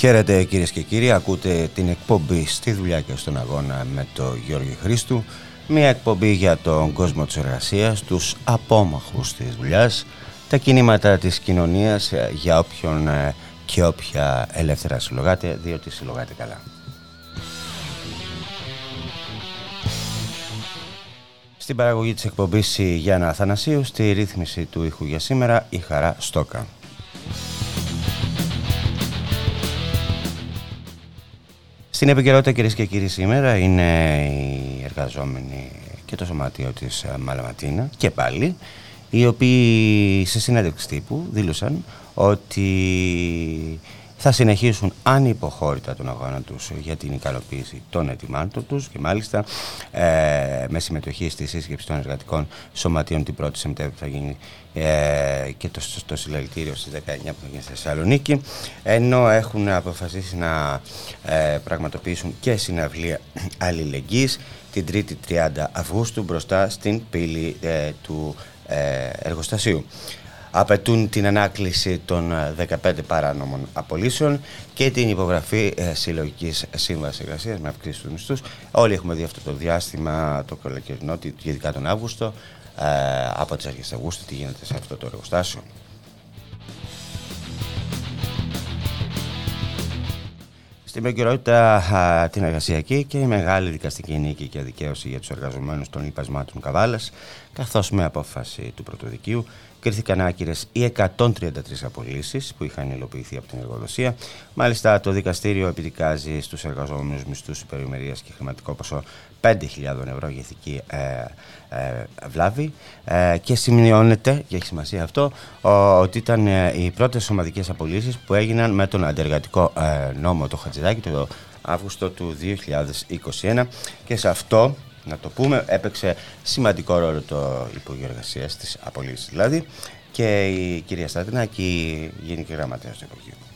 Χαίρετε κυρίες και κύριοι, ακούτε την εκπομπή στη δουλειά και στον αγώνα με τον Γιώργη Χρήστου. Μια εκπομπή για τον κόσμο της εργασίας, τους απόμαχους της δουλειάς, τα κινήματα της κοινωνίας ε, για όποιον ε, και όποια ελεύθερα συλλογάτε, διότι συλλογάτε καλά. Στην παραγωγή της εκπομπής η Γιάννα Αθανασίου, στη ρύθμιση του ήχου για σήμερα η Χαρά Στόκα. Στην επικαιρότητα κυρίες και κύριοι σήμερα είναι οι εργαζόμενοι και το σωματείο της ε, Μαλαματίνα και πάλι οι οποίοι σε συνέντευξη τύπου δήλωσαν ότι θα συνεχίσουν ανυποχώρητα τον αγώνα τους για την ικανοποίηση των ετοιμάτων τους και μάλιστα ε, με συμμετοχή στη σύσκεψη των εργατικών σωματείων την 1η Σεπτέμβρη θα γίνει ε, και το, το συλλαλητήριο στις 19 που θα γίνει στη Θεσσαλονίκη ενώ έχουν αποφασίσει να ε, πραγματοποιήσουν και συναυλία αλληλεγγύης την 3η 30 Αυγούστου μπροστά στην πύλη ε, του εργοστασίου απαιτούν την ανάκληση των 15 παράνομων απολύσεων και την υπογραφή συλλογικής σύμβασης εργασίας με αυξήσεις του μισθούς. Όλοι έχουμε δει αυτό το διάστημα, το καλοκαιρινό, ειδικά τον Αύγουστο, ε, από τις αρχές Αυγούστου τι γίνεται σε αυτό το εργοστάσιο. Στην επικαιρότητα την εργασιακή και η μεγάλη δικαστική νίκη και δικαίωση για τους εργαζομένους των υπασμάτων Καβάλας καθώς με απόφαση του Πρωτοδικείου κρίθηκαν άκυρες οι 133 απολύσεις που είχαν υλοποιηθεί από την εργοδοσία. Μάλιστα, το δικαστήριο επιδικάζει στους εργαζόμενους μισθούς υπερημερίας και χρηματικό ποσό 5.000 ευρώ για ηθική ε, ε, βλάβη ε, και σημειώνεται, και έχει σημασία αυτό, ότι ήταν ε, οι πρώτες ομαδικές απολύσεις που έγιναν με τον αντεργατικό ε, νόμο το Χατζηδάκη το Αύγουστο του 2021 και σε αυτό να το πούμε, έπαιξε σημαντικό ρόλο το Υπουργείο Εργασίας της απολύση δηλαδή και η κυρία Στατινάκη, Γενική Γραμματέα του Υπουργείου.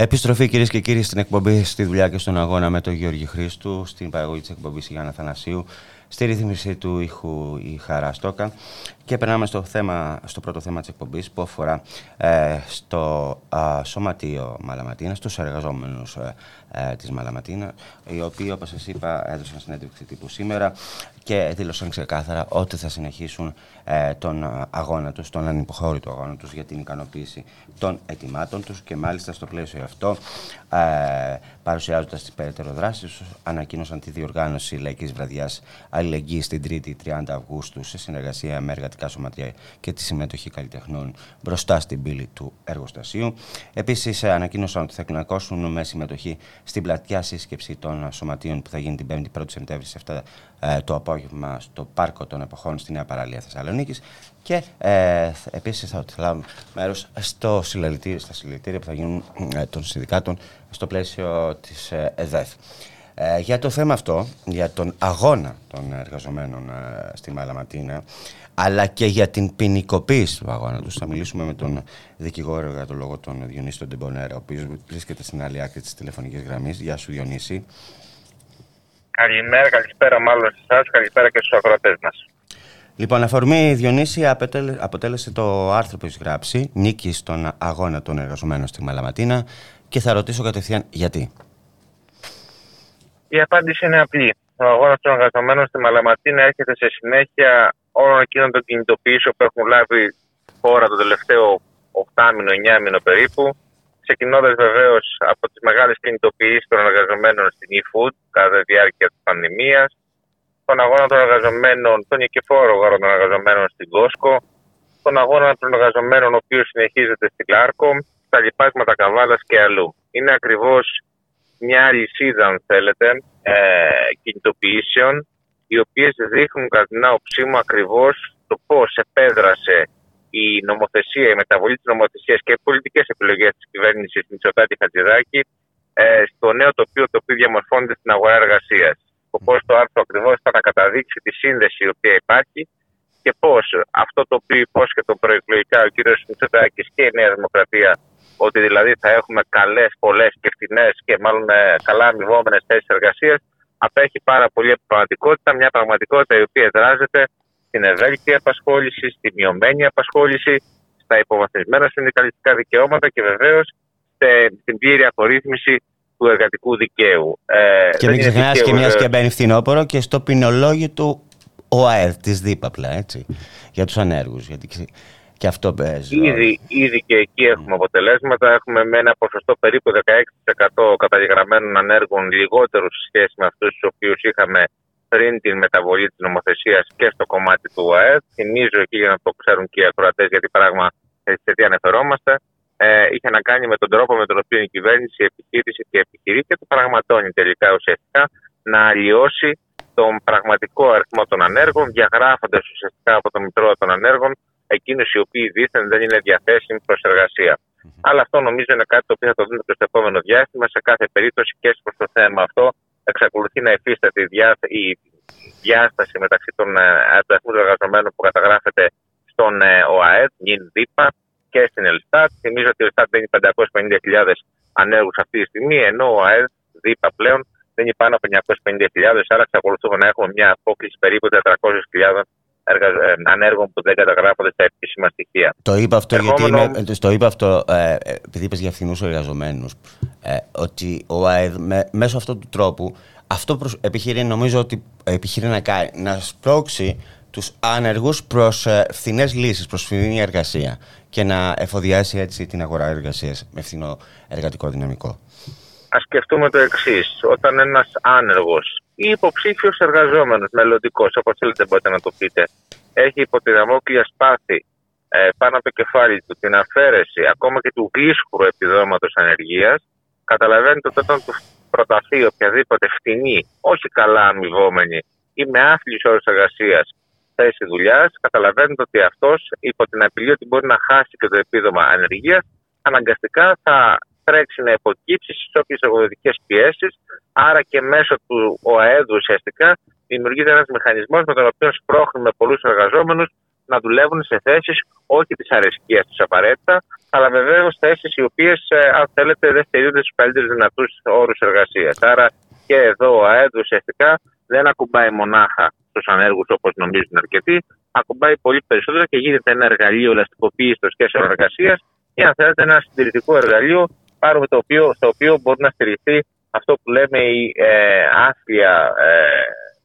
Επιστροφή κυρίες και κύριοι στην εκπομπή στη δουλειά και στον αγώνα με τον Γιώργη Χρήστου, στην παραγωγή της εκπομπής Γιάννα Θανασίου, στη ρύθμιση του ήχου η Χαρά Στόκα. Και περνάμε στο, θέμα, στο πρώτο θέμα της εκπομπής που αφορά ε, στο α, σωματείο Μαλαματίνα, στους εργαζόμενους ε, ε, της Μαλαματίνα, οι οποίοι όπως σας είπα έδωσαν συνέντευξη τύπου σήμερα και δήλωσαν ξεκάθαρα ότι θα συνεχίσουν ε, τον αγώνα τους, τον ανυποχώρητο αγώνα τους για την ικανοποίηση των ετοιμάτων τους και μάλιστα στο πλαίσιο αυτό ε, παρουσιάζοντας τις περαιτέρω δράσεις ανακοίνωσαν τη διοργάνωση Λαϊκής Βραδιάς Αλληλεγγύης την 3η 30 Αυγούστου σε συνεργασία με εργατικά σωματεία και τη συμμετοχή καλλιτεχνών μπροστά στην πύλη του εργοστασίου. Επίσης ανακοίνωσαν ότι θα κλινακώσουν με συμμετοχή στην πλατιά σύσκεψη των σωματείων που θα γίνει την 5η 1η Σεπτέμβρη σε αυτά ε, το απόγευμα στο Πάρκο των Εποχών στη Νέα Παραλία Θεσσαλονίκης. Και ε, επίσης θα λάβουμε μέρος στα συλλαλητήρια που θα γίνουν ε, των συνδικάτων στο πλαίσιο της ε, ΕΔΕΦ. Ε, για το θέμα αυτό, για τον αγώνα των εργαζομένων ε, στη Μαλαματίνα, αλλά και για την ποινικοποίηση του αγώνα τους. Θα μιλήσουμε με τον δικηγόρο για το λόγο των Διονύση τον Τεμπονέρα, ο οποίος βρίσκεται στην άλλη άκρη της τηλεφωνικής γραμμής. Γεια σου, Διονύση. Καλημέρα, καλησπέρα μάλλον σε εσάς, καλησπέρα και στους ακροατέ μας. Λοιπόν, αφορμή Διονύση αποτέλεσε το άρθρο που έχεις γράψει, νίκη στον αγώνα των εργαζομένων στη Μαλαματίνα και θα ρωτήσω κατευθείαν γιατί. Η απάντηση είναι απλή. Ο αγώνας των εργαζομένων στη Μαλαματίνα έρχεται σε συνέχεια όλων εκείνων των κινητοποιήσεων που έχουν λάβει χώρα το τελευταίο 8 μήνο, 9 μήνο περίπου. Ξεκινώντας βεβαίως από τις μεγάλες κινητοποιήσεις των εργαζομένων στην e-food κατά τη διάρκεια της πανδημίας, τον αγώνα των εργαζομένων, τον νικηφόρο αγώνα των εργαζομένων στην Κόσκο, τον αγώνα των εργαζομένων ο οποίος συνεχίζεται στην Λάρκο, στα λοιπάσματα Καβάλας και αλλού. Είναι ακριβώς μια αλυσίδα, αν θέλετε, ε, κινητοποιήσεων οι οποίες δείχνουν κατά την άποψή μου ακριβώς το πώς επέδρασε η νομοθεσία, η μεταβολή της νομοθεσίας και οι πολιτικές επιλογές της κυβέρνησης Μητσοτάτη Χατζηδάκη ε, στο νέο τοπίο το οποίο διαμορφώνεται στην αγορά εργασίας. Πώ το άρθρο ακριβώς θα να καταδείξει τη σύνδεση η οποία υπάρχει και πώς αυτό το οποίο υπόσχεται τον προεκλογικά ο κ. Μητσοτάκης και η Νέα Δημοκρατία, ότι δηλαδή θα έχουμε καλές, πολλές και φθηνέ και μάλλον ε, καλά αμοιβόμενες θέσεις εργασίας, απέχει πάρα πολύ από πραγματικότητα. Μια πραγματικότητα η οποία δράζεται στην ευέλικτη απασχόληση, στη μειωμένη απασχόληση, στα υποβαθμισμένα συνδικαλιστικά δικαιώματα και βεβαίως στην πλήρη απορρίθμιση του εργατικού δικαίου. Ε, και μην ξεχνάς και μιας και μπαίνει φθινόπωρο και στο ποινολόγιο του ΟΑΕΔ, της ΔΥΠΑΠΛΑ, έτσι, για τους ανέργους. Γιατί και αυτό παίζει. Ήδη, ήδη και εκεί έχουμε αποτελέσματα. Έχουμε με ένα ποσοστό περίπου 16% καταγεγραμμένων ανέργων λιγότερους σε σχέση με αυτούς τους οποίους είχαμε πριν την μεταβολή της νομοθεσίας και στο κομμάτι του ΟΑΕΔ. Θυμίζω εκεί για να το ξέρουν και οι ακροατές, γιατί πράγμα σε τι αναφερόμαστε. Ε, είχε να κάνει με τον τρόπο με τον οποίο η κυβέρνηση επιχείρησε και επιχειρεί και το πραγματώνει τελικά ουσιαστικά να αλλοιώσει τον πραγματικό αριθμό των ανέργων, διαγράφοντας ουσιαστικά από το Μητρό των Ανέργων εκείνους οι οποίοι δίθεν δεν είναι διαθέσιμοι προς εργασία. Mm-hmm. Αλλά αυτό νομίζω είναι κάτι το οποίο θα το δούμε και στο επόμενο διάστημα. Σε κάθε περίπτωση και προς το θέμα αυτό εξακολουθεί να υφίσταται η διάσταση μεταξύ των ε, αριθμού εργαζομένων που καταγράφεται στον ε, ΟΑΕΔ, νυν ΔΥΠΑ και στην Ελστάτ. Θυμίζω ότι η Ελστάτ δίνει 550.000 ανέργους αυτή τη στιγμή, ενώ ο ΟΑΕΔ, ΔΥΠΑ πλέον, δίνει πάνω από 950.000. Άρα εξακολουθούμε να έχουμε μια απόκληση περίπου 400.000 ε, ανέργων που δεν καταγράφονται στα επίσημα στοιχεία. Το είπα αυτό γιατί είμαι, το είπα αυτό ε, επειδή είπες για φθηνούς εργαζομένους ε, ότι ο ΑΕΔ με, μέσω αυτού του τρόπου αυτό προς, επιχειρεί νομίζω ότι επιχειρεί να, κάνει, να σπρώξει τους άνεργους προς ε, φθηνές λύσεις, προς φθηνή εργασία και να εφοδιάσει έτσι την αγορά εργασίας με φθηνό εργατικό δυναμικό. Α σκεφτούμε το εξής. Όταν ένας άνεργος ή υποψήφιος εργαζόμενος, μελλοντικός, όπως θέλετε μπορείτε να το πείτε, έχει υπό τη δαμόκλεια σπάθη ε, πάνω από το κεφάλι του την αφαίρεση ακόμα και του γλίσχουρου επιδόματος ανεργίας, καταλαβαίνετε ότι όταν του προταθεί οποιαδήποτε φτηνή, όχι καλά αμοιβόμενη ή με άθλιου όρους εργασίας θέση δουλειάς, καταλαβαίνετε ότι αυτός υπό την απειλή ότι μπορεί να χάσει και το επίδομα ανεργίας, αναγκαστικά θα τρέξει να υποκύψει στις όποιες εργοδοτικέ πιέσεις. Άρα και μέσω του ΟΑΕΔ ουσιαστικά δημιουργείται ένας μηχανισμός με τον οποίο σπρώχνουμε πολλούς εργαζόμενους να δουλεύουν σε θέσεις όχι της αρεσκίας τους απαραίτητα, αλλά βεβαίως θέσεις οι οποίες, αν θέλετε, δεν στηρίζονται στους καλύτερους δυνατούς όρους εργασίας. Άρα και εδώ ο ΑΕΔ ουσιαστικά δεν ακουμπάει μονάχα στου ανέργου όπως νομίζουν αρκετοί, ακουμπάει πολύ περισσότερο και γίνεται ένα εργαλείο ελαστικοποίησης των σχέσεων εργασίας ή αν θέλετε ένα συντηρητικό εργαλείο πάρουμε το οποίο, στο οποίο μπορεί να στηριχθεί αυτό που λέμε η ε, άθλια ε,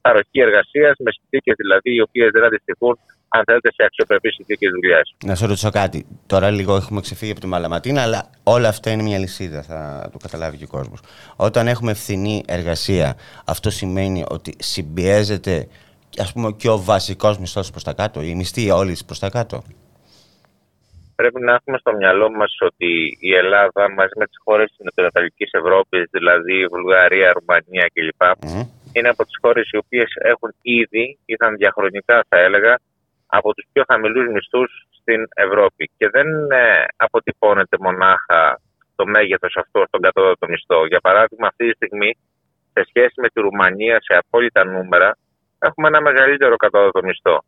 παροχή εργασίας, με συνθήκες δηλαδή οι οποίες δεν αντιστοιχούν αν θέλετε, σε αξιοπρεπείς συνθήκες δουλειάς. Να σε ρωτήσω κάτι. Τώρα λίγο έχουμε ξεφύγει από τη Μαλαματίνα, αλλά όλα αυτά είναι μια λυσίδα, θα το καταλάβει και ο κόσμος. Όταν έχουμε φθηνή εργασία, αυτό σημαίνει ότι συμπιέζεται ας πούμε, και ο βασικός μισθός προς τα κάτω, η μισθή όλης προς τα κάτω πρέπει να έχουμε στο μυαλό μας ότι η Ελλάδα μαζί με τις χώρες της Νοτιοανατολικής Ευρώπης, δηλαδή η Βουλγαρία, η Ρουμανία κλπ., είναι από τις χώρες οι οποίες έχουν ήδη, ήταν διαχρονικά θα έλεγα, από τους πιο χαμηλούς μισθούς στην Ευρώπη. Και δεν ε, αποτυπώνεται μονάχα το μέγεθος αυτό στον κατώτατο μισθό. Για παράδειγμα, αυτή τη στιγμή, σε σχέση με τη Ρουμανία, σε απόλυτα νούμερα, έχουμε ένα μεγαλύτερο κατώτατο μισθό.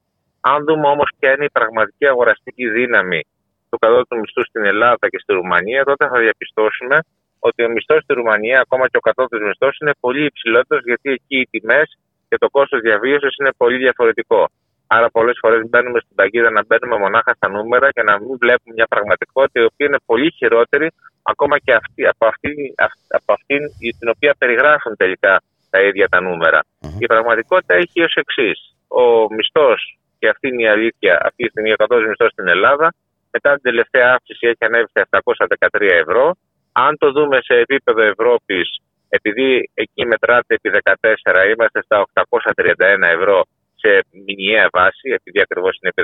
Αν δούμε όμως ποια είναι η πραγματική αγοραστική δύναμη του κατώτατου μισθού στην Ελλάδα και στη Ρουμανία, τότε θα διαπιστώσουμε ότι ο μισθός στη Ρουμανία, ακόμα και ο κατώτατος μισθός, είναι πολύ υψηλότερος, γιατί εκεί οι τιμές και το κόστος διαβίωσης είναι πολύ διαφορετικό. Άρα, πολλές φορές μπαίνουμε στην παγίδα να μπαίνουμε μονάχα στα νούμερα και να μην βλέπουμε μια πραγματικότητα η οποία είναι πολύ χειρότερη ακόμα και αυτή, από, αυτή, από αυτήν την οποία περιγράφουν τελικά τα ίδια τα νούμερα. Η πραγματικότητα έχει ως εξής. Ο μισθός, και αυτή είναι η αλήθεια, αυτή τη στιγμή ο κατώτατο μισθός στην Ελλάδα μετά την τελευταία αύξηση έχει ανέβει στα 713 ευρώ. Αν το δούμε σε επίπεδο Ευρώπης, επειδή εκεί μετράται επί 14, είμαστε στα 831 ευρώ σε μηνιαία βάση, επειδή ακριβώς είναι επί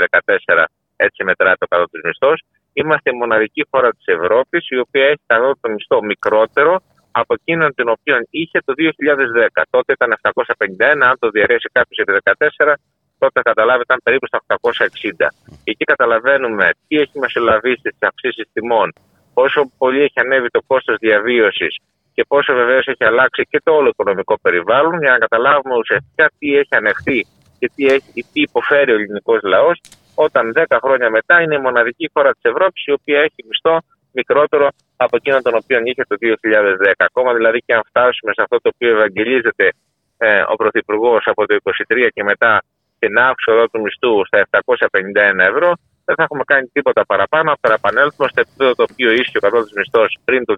14, έτσι μετράται ο κατώτατο μισθός. Είμαστε η μοναδική χώρα της Ευρώπης η οποία έχει κατώτατο μισθό μικρότερο από εκείνον την οποία είχε το 2010. Τότε ήταν 751, αν το διαρρέσει κάποιος επί 14, τότε καταλάβει ήταν περίπου στα 860. Εκεί καταλαβαίνουμε τι έχει μεσολαβήσει στις αυξήσεις τιμών, πόσο πολύ έχει ανέβει το κόστος διαβίωσης και πόσο βεβαίως έχει αλλάξει και το όλο οικονομικό περιβάλλον για να καταλάβουμε ουσιαστικά τι έχει ανεχθεί και τι, έχει, τι υποφέρει ο ελληνικός λαός, όταν 10 χρόνια μετά είναι η μοναδική χώρα της Ευρώπης η οποία έχει μισθό μικρότερο από εκείνο τον οποίο είχε το 2010. Ακόμα δηλαδή και αν φτάσουμε σε αυτό το οποίο ευαγγελίζεται ε, ο Πρωθυπουργός από το 2023 και μετά την αύξηση του μισθού στα 751 ευρώ, δεν θα έχουμε κάνει τίποτα παραπάνω από να επανέλθουμε στο επίπεδο το οποίο ίσχυε ο κατώτατο μισθός πριν το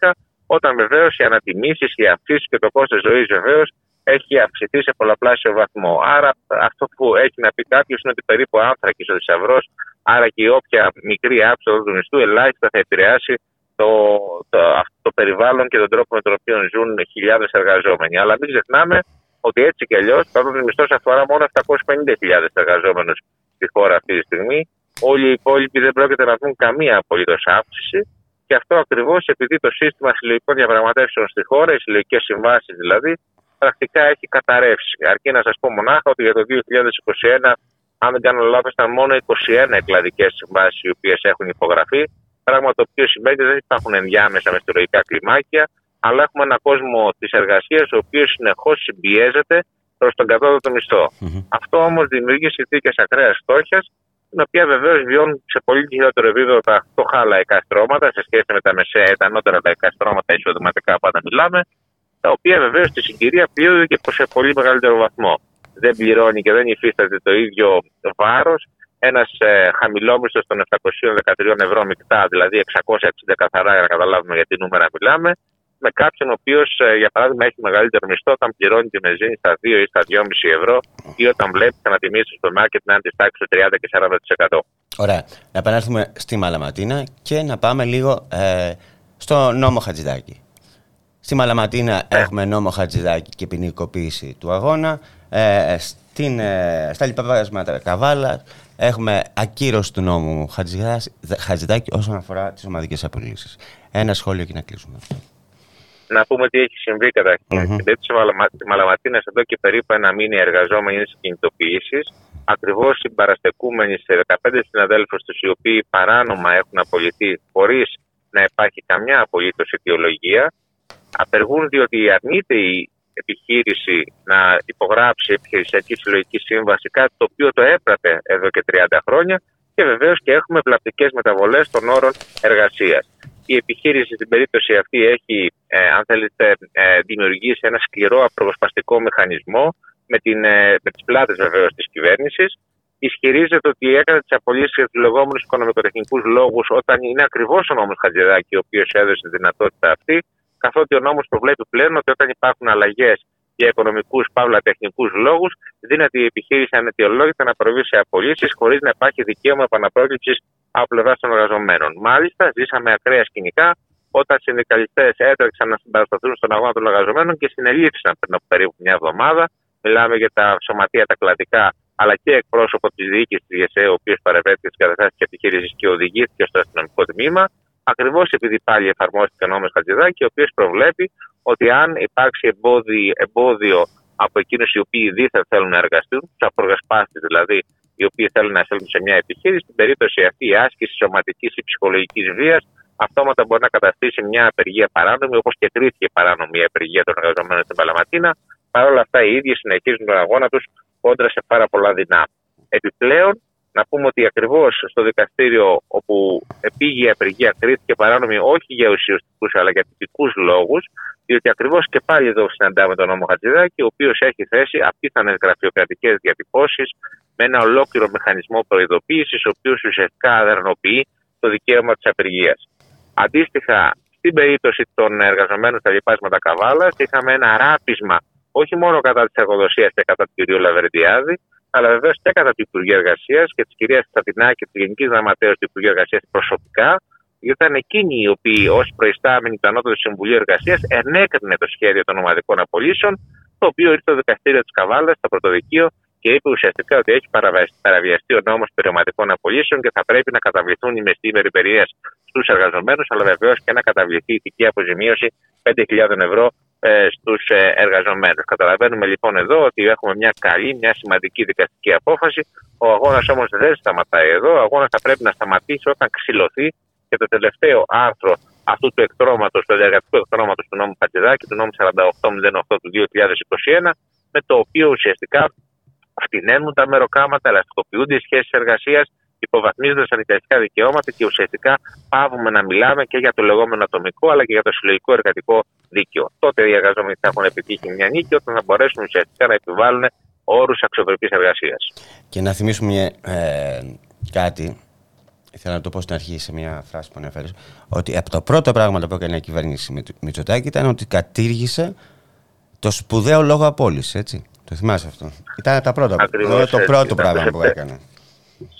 2010, όταν βεβαίως οι ανατιμήσεις, οι αυξήσεις και το κόστος ζωής βεβαίως έχει αυξηθεί σε πολλαπλάσιο βαθμό. Άρα, αυτό που έχει να πει κάποιος είναι ότι περίπου άνθρακης ο θησαυρός, άρα και η όποια μικρή αύξηση του μισθού ελάχιστα θα επηρεάσει το, το, το, περιβάλλον και τον τρόπο με τον οποίο ζουν χιλιάδες εργαζόμενοι. Αλλά μην ξεχνάμε ότι έτσι κι αλλιώς ο μισθός αφορά μόνο 750.000 εργαζόμενους στη χώρα αυτή τη στιγμή. Όλοι οι υπόλοιποι δεν πρόκειται να δουν καμία απολύτως αύξηση. Και αυτό ακριβώς επειδή το σύστημα συλλογικών διαπραγματεύσεων στη χώρα, οι συλλογικές συμβάσεις δηλαδή, πρακτικά έχει καταρρεύσει. Αρκεί να σας πω μονάχα ότι για το 2021, αν δεν κάνω λάθος, ήταν μόνο 21 εκλαδικές συμβάσεις οι οποίες έχουν υπογραφεί. Πράγμα το οποίο σημαίνει ότι δεν υπάρχουν ενδιάμεσα μεσολογικά κλιμάκια αλλά έχουμε έναν κόσμο της εργασίας ο οποίος συνεχώς συμπιέζεται προς τον κατώτατο Αυτό όμως δημιουργεί συνθήκες ακραίας φτώχειας, την οποία βεβαίως βιώνουν σε πολύ χειρότερο επίπεδο τα φτωχά λαϊκά στρώματα σε σχέση με τα μεσαία, τα ανώτερα λαϊκά στρώματα εισοδηματικά πάντα μιλάμε, τα οποία βεβαίως στη συγκυρία πλήρωνται και σε πολύ μεγαλύτερο βαθμό. Δεν πληρώνει και δεν υφίσταται το ίδιο βάρος ένας ε, χαμηλόμισθος των 713 ευρώ μεικτά, δηλαδή 660 καθαρά, για να καταλάβουμε για τι νούμερα μιλάμε, με κάποιον ο οποίος, ε, για παράδειγμα, έχει μεγαλύτερο μισθό όταν πληρώνει τη μεζίνη στα 2 ή στα 2,5 ευρώ ή όταν βλέπει τι ανατιμήσει στο μάρκετ να είναι της τάξης του 30 και 40%. Ωραία. Να επανέλθουμε στη Μαλαματίνα και να πάμε λίγο ε, στο νόμο Χατζηδάκη. Στη Μαλαματίνα ε. έχουμε νόμο Χατζηδάκη και ποινικοποίηση του αγώνα. Ε, στην, ε, στα λοιπά Καβάλα έχουμε ακύρωση του νόμου Χατζηδάκη όσον αφορά τις ομαδικές απολύσεις. Ένα σχόλιο και να κλείσουμε αυτό να πούμε τι έχει συμβεί καταρχήν. Mm-hmm. Στην περίπτωση της Μαλαματίνας, εδώ και περίπου ένα μήνα οι εργαζόμενοι είναι σε κινητοποιήσεις. Ακριβώς συμπαραστεκούμενοι σε 15 συναδέλφους τους, οι οποίοι παράνομα έχουν απολυθεί χωρίς να υπάρχει καμιά απολύτως αιτιολογία. Απεργούν διότι αρνείται η επιχείρηση να υπογράψει επιχειρησιακή συλλογική σύμβαση, κάτι το οποίο το έπρεπε εδώ και 30 χρόνια και βεβαίως και έχουμε βλαπτικές μεταβολές των όρων εργασίας. Η επιχείρηση στην περίπτωση αυτή έχει, ε, αν θέλετε, ε, δημιουργήσει ένα σκληρό απροσπαστικό μηχανισμό με, την, ε, με τις πλάτες βεβαίως της κυβέρνησης. Ισχυρίζεται ότι έκανε τις απολύσεις για τους λεγόμενους οικονομικοτεχνικούς λόγους, όταν είναι ακριβώς ο νόμος Χατζηδάκη ο οποίος έδωσε τη δυνατότητα αυτή, καθότι ο νόμος προβλέπει πλέον ότι όταν υπάρχουν αλλαγές για οικονομικούς παύλα τεχνικούς λόγους, δίνεται η επιχείρηση ανετιολόγητα να προβεί σε απολύσεις χωρίς να υπάρχει δικαίωμα επαναπρόκληψη από πλευράς των εργαζομένων. Μάλιστα, ζήσαμε ακραία σκηνικά όταν οι συνδικαλιστές έτρεξαν να συμπαρασταθούν στον αγώνα των εργαζομένων και συνελήφθησαν πριν από περίπου μια εβδομάδα. Μιλάμε για τα σωματεία τα κλαδικά, αλλά και εκπρόσωπο της διοίκησης τη ΓΕΣΕ, ο οποίος παρευρέθηκε στις καταστάσεις της επιχείρησης και οδηγήθηκε στο αστυνομικό τμήμα. Ακριβώς επειδή πάλι εφαρμόστηκε ο νόμος Χατζηδάκη, ο οποίος προβλέπει ότι αν υπάρξει εμπόδιο, εμπόδιο από εκείνους οι οποίοι δίθεν θέλουν να εργαστούν, τους απεργασπάστε δηλαδή, οι οποίοι θέλουν να εισέλθουν σε μια επιχείρηση, στην περίπτωση αυτή η άσκηση σωματικής ή ψυχολογικής βίας αυτόματα μπορεί να καταστήσει μια απεργία παράνομη, όπως και κρίθηκε παράνομη η απεργία των εργαζομένων στην Παλαματίνα. Παρ' όλα αυτά, οι ίδιοι συνεχίζουν τον αγώνα τους κόντρα σε πάρα πολλά δεινά. Επιπλέον, να πούμε ότι ακριβώς στο δικαστήριο όπου επήγε η απεργία κρίθηκε παράνομη όχι για ουσιαστικούς αλλά για τυπικούς λόγους, διότι ακριβώς και πάλι εδώ συναντάμε τον νόμο Χατζηδάκη, ο οποίος έχει θέσει απίθανες γραφειοκρατικές διατυπώσεις με ένα ολόκληρο μηχανισμό προειδοποίησης, ο οποίος ουσιαστικά αδερνοποιεί το δικαίωμα της απεργίας. Αντίστοιχα, στην περίπτωση των εργαζομένων στα λοιπάσματα Καβάλας, είχαμε ένα ράπισμα όχι μόνο κατά της εργοδοσίας και κατά του κ. Λαβερντιάδη, αλλά βεβαίως και κατά του Υπουργείου Εργασίας και της κυρίας Στατινάκη και της Γενικής Γραμματέα του Υπουργείου Εργασίας προσωπικά, γιατί ήταν εκείνοι οι οποίοι ως προϊστάμενοι του Ανώτατου Συμβουλίου Εργασίας ενέκρινε το σχέδιο των ομαδικών απολύσεων, το οποίο ήρθε στο δικαστήριο της Καβάλας, στο πρωτοδικείο, και είπε ουσιαστικά ότι έχει παραβιαστεί ο νόμος περιοματικών απολύσεων και θα πρέπει να καταβληθούν οι μεστοί μεριπηρίε στους εργαζομένους, αλλά βεβαίως και να καταβληθεί η ηθική αποζημίωση 5.000 ευρώ ε, στους ε, εργαζομένους. Καταλαβαίνουμε λοιπόν εδώ ότι έχουμε μια καλή, μια σημαντική δικαστική απόφαση. Ο αγώνας όμως δεν σταματάει εδώ. Ο αγώνας θα πρέπει να σταματήσει όταν ξυλωθεί και το τελευταίο άρθρο αυτού του εκτρώματος, του εργατικού εκτρώματος του νόμου Χατζηδάκη, του νόμου 4808 του 2021, με το οποίο ουσιαστικά φτηνένουν τα μεροκάματα, ελαστικοποιούνται οι σχέσεις εργασίας, υποβαθμίζονται τα δικαιώματα και ουσιαστικά πάβουμε να μιλάμε και για το λεγόμενο ατομικό αλλά και για το συλλογικό εργατικό δίκαιο. Τότε οι εργαζόμενοι θα έχουν επιτύχει μια νίκη όταν θα μπορέσουν ουσιαστικά να επιβάλλουν όρους αξιοπρεπής εργασίας. Και να θυμίσουμε ε, κάτι, ήθελα να το πω στην αρχή σε μια φράση που ανέφερες, ότι από το πρώτο πράγμα που έκανε η κυβέρνηση Μητσοτάκη ήταν ότι κατήργησε το σπουδαίο λόγο απόλυσης. Έτσι. Το θυμάσαι αυτό. Ήταν τα πρώτα. Ακριβώς, το πρώτο πράγμα που έκανε.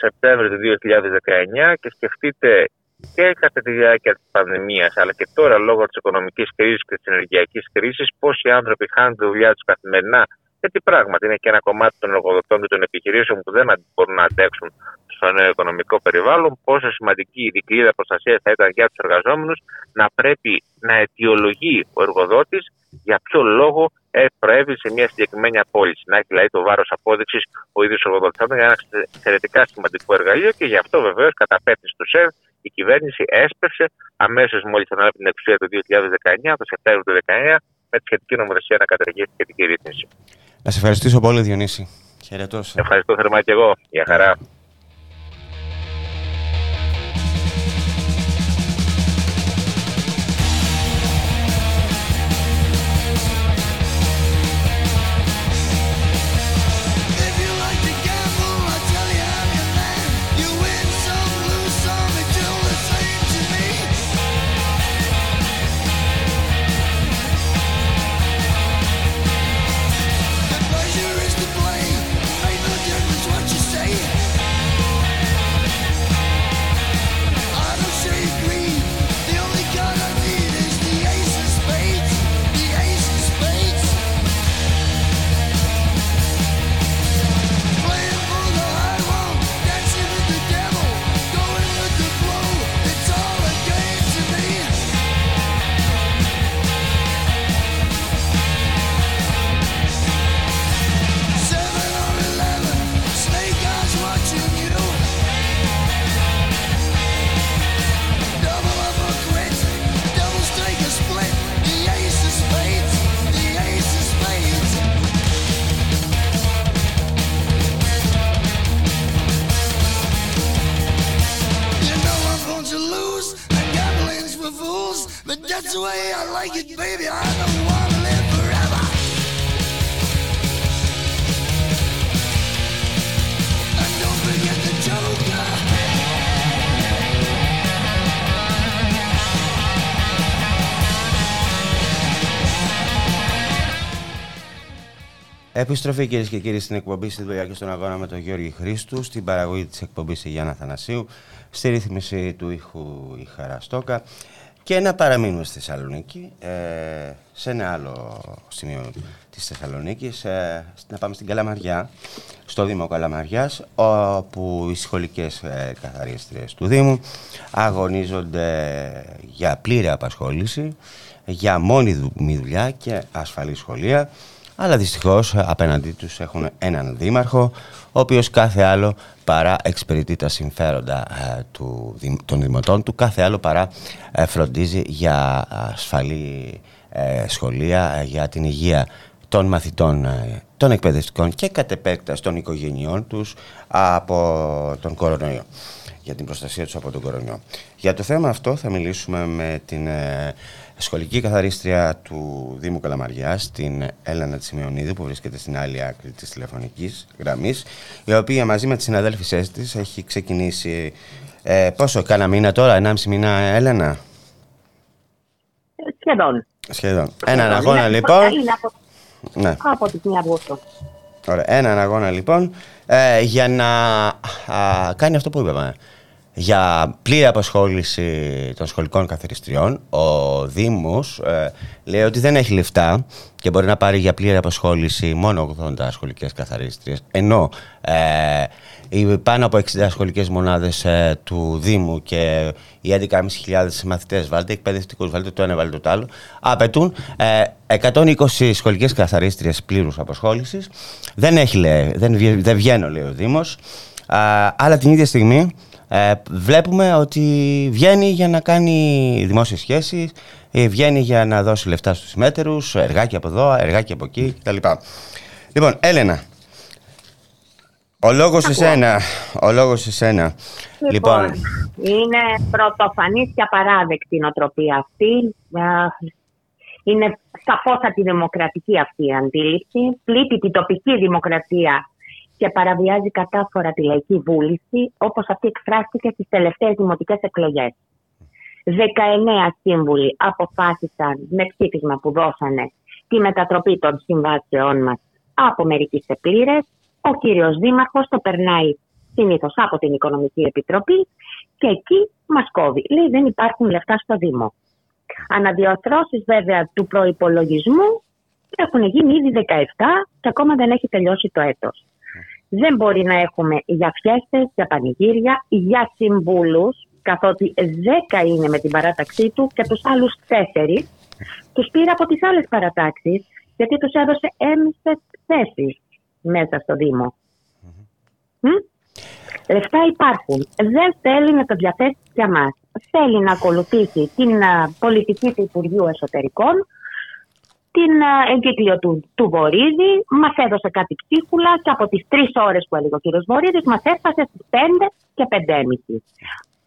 Σεπτέμβριο του 2019 και σκεφτείτε και κατά τη διάρκεια τη πανδημία, αλλά και τώρα λόγω της οικονομικής κρίσης και της ενεργειακής κρίσης, πόσοι άνθρωποι χάνουν τη δουλειά τους καθημερινά. Γιατί πράγματι είναι και ένα κομμάτι των εργοδοτών και των επιχειρήσεων που δεν μπορούν να αντέξουν στο νέο οικονομικό περιβάλλον. Πόσο σημαντική η δικλίδα προστασίας θα ήταν για τους εργαζόμενους να πρέπει να αιτιολογεί ο εργοδότης για ποιο λόγο ε, προέβη σε μια συγκεκριμένη απόλυση. Να έχει δηλαδή το βάρος απόδειξης ο ίδιος ο εργοδότη. Θα είναι ένα εξαιρετικά σημαντικό εργαλείο και γι' αυτό βεβαίως κατά πέτηση του ΣΕΒ η κυβέρνηση έσπευσε αμέσως μόλις ανέλαβε την εξουσία το 2019, το Σεπτέμβριο του 2019, με τη σχετική νομοθεσία να καταργήσει τη σχετική ρύθμιση. Να σε ευχαριστήσω πολύ, Διονύση. Χαιρετώ. Ευχαριστώ θερμά και εγώ. Γεια χαρά. Επιστροφή κυρίες και κύριοι στην εκπομπή στη δουλειά και στον αγώνα με τον Γιώργη Χρήστου, στην παραγωγή της εκπομπής η Γιάννα Θανασίου, στη ρύθμιση του ήχου η Χαραστόκα και να παραμείνουμε στη Θεσσαλονίκη, ε, σε ένα άλλο σημείο της Θεσσαλονίκης, ε, να πάμε στην Καλαμαριά, στο Δήμο Καλαμαριάς, όπου οι σχολικές ε, καθαρίστριες του Δήμου αγωνίζονται για πλήρη απασχόληση, για μόνη δουλειά και ασφαλή σχολεία, αλλά δυστυχώς απέναντί τους έχουν έναν δήμαρχο, ο οποίος κάθε άλλο παρά εξυπηρετεί τα συμφέροντα ε, του, των δημοτών του, κάθε άλλο παρά ε, φροντίζει για ασφαλή ε, σχολεία, για την υγεία των μαθητών, των εκπαιδευτικών και κατ' επέκταση των οικογενειών τους από τον κορονοϊό για την προστασία τους από τον κορονοϊό. Για το θέμα αυτό θα μιλήσουμε με την σχολική καθαρίστρια του Δήμου Καλαμαριάς, την Έλενα Τσιμεωνίδου, που βρίσκεται στην άλλη άκρη της τηλεφωνικής γραμμής, η οποία μαζί με τις συναδέλφισές της έχει ξεκινήσει, ε, πόσο, κάνα μήνα τώρα, 1,5 μήνα, Έλενα; Σχεδόν. Σχεδόν. Έναν αγώνα λοιπόν. από, ναι. από τη 1 Αυγούστου. Ωραία. Έναν αγώνα λοιπόν ε, για να κάνει αυτό που είπαμε για πλήρη απασχόληση των σχολικών καθαριστριών. Ο Δήμος ε, λέει ότι δεν έχει λεφτά και μπορεί να πάρει για πλήρη απασχόληση μόνο 80 σχολικές καθαρίστριες, ενώ ε, οι πάνω από 60 σχολικές μονάδες ε, του Δήμου και οι 11.500 μαθητές, βάλτε εκπαιδευτικούς, βάλτε το ένα, βάλτε το άλλο, απαιτούν 120 σχολικές καθαρίστριες πλήρους απασχόλησης. Δεν, έχει, λέει, δεν, δεν βγαίνω, λέει ο Δήμος, αλλά την ίδια στιγμή ε, βλέπουμε ότι βγαίνει για να κάνει δημόσιες σχέσεις, ε, βγαίνει για να δώσει λεφτά στους μέτερους, εργάκι από εδώ, εργάκι από εκεί κτλ. Λοιπόν, Έλενα, ο λόγος σε σένα, ο λόγος σε σένα. Λοιπόν, λοιπόν, είναι πρωτοφανής και απαράδεκτη η νοοτροπία αυτή. Είναι σαφώς αντιδημοκρατική αυτή η αντίληψη. Πλήττει την τοπική δημοκρατία και παραβιάζει κατάφορα τη λαϊκή βούληση, όπως αυτή εκφράστηκε στις τελευταίες δημοτικές εκλογές. 19 σύμβουλοι αποφάσισαν με ψήφισμα που δώσανε τη μετατροπή των συμβάσεών μας από μερική σε πλήρες. Ο κύριος Δήμαρχος το περνάει συνήθως από την Οικονομική Επιτροπή και εκεί μας κόβει. Λέει δεν υπάρχουν λεφτά στο Δήμο. Αναδιορθώσεις βέβαια του προϋπολογισμού έχουν γίνει ήδη 17 και ακόμα δεν έχει τελειώσει το έτος δεν μπορεί να έχουμε για φιέστες, για πανηγύρια, για συμβούλους, καθότι δέκα είναι με την παράταξή του και τους άλλους τέσσερις τους πήρε από τις άλλες παρατάξεις γιατί τους έδωσε έμισες θέσεις μέσα στο Δήμο. Λεφτά υπάρχουν. Δεν θέλει να το διαθέσει για μας. Θέλει να ακολουθήσει την πολιτική του Υπουργείου Εσωτερικών την ε, εγκύκλιο του, του Βορύδη, μας έδωσε κάτι ψίχουλα και από τις τρεις ώρες που έλεγε ο κ. Βορύδης, μας έφτασε στις 5 και 5.30.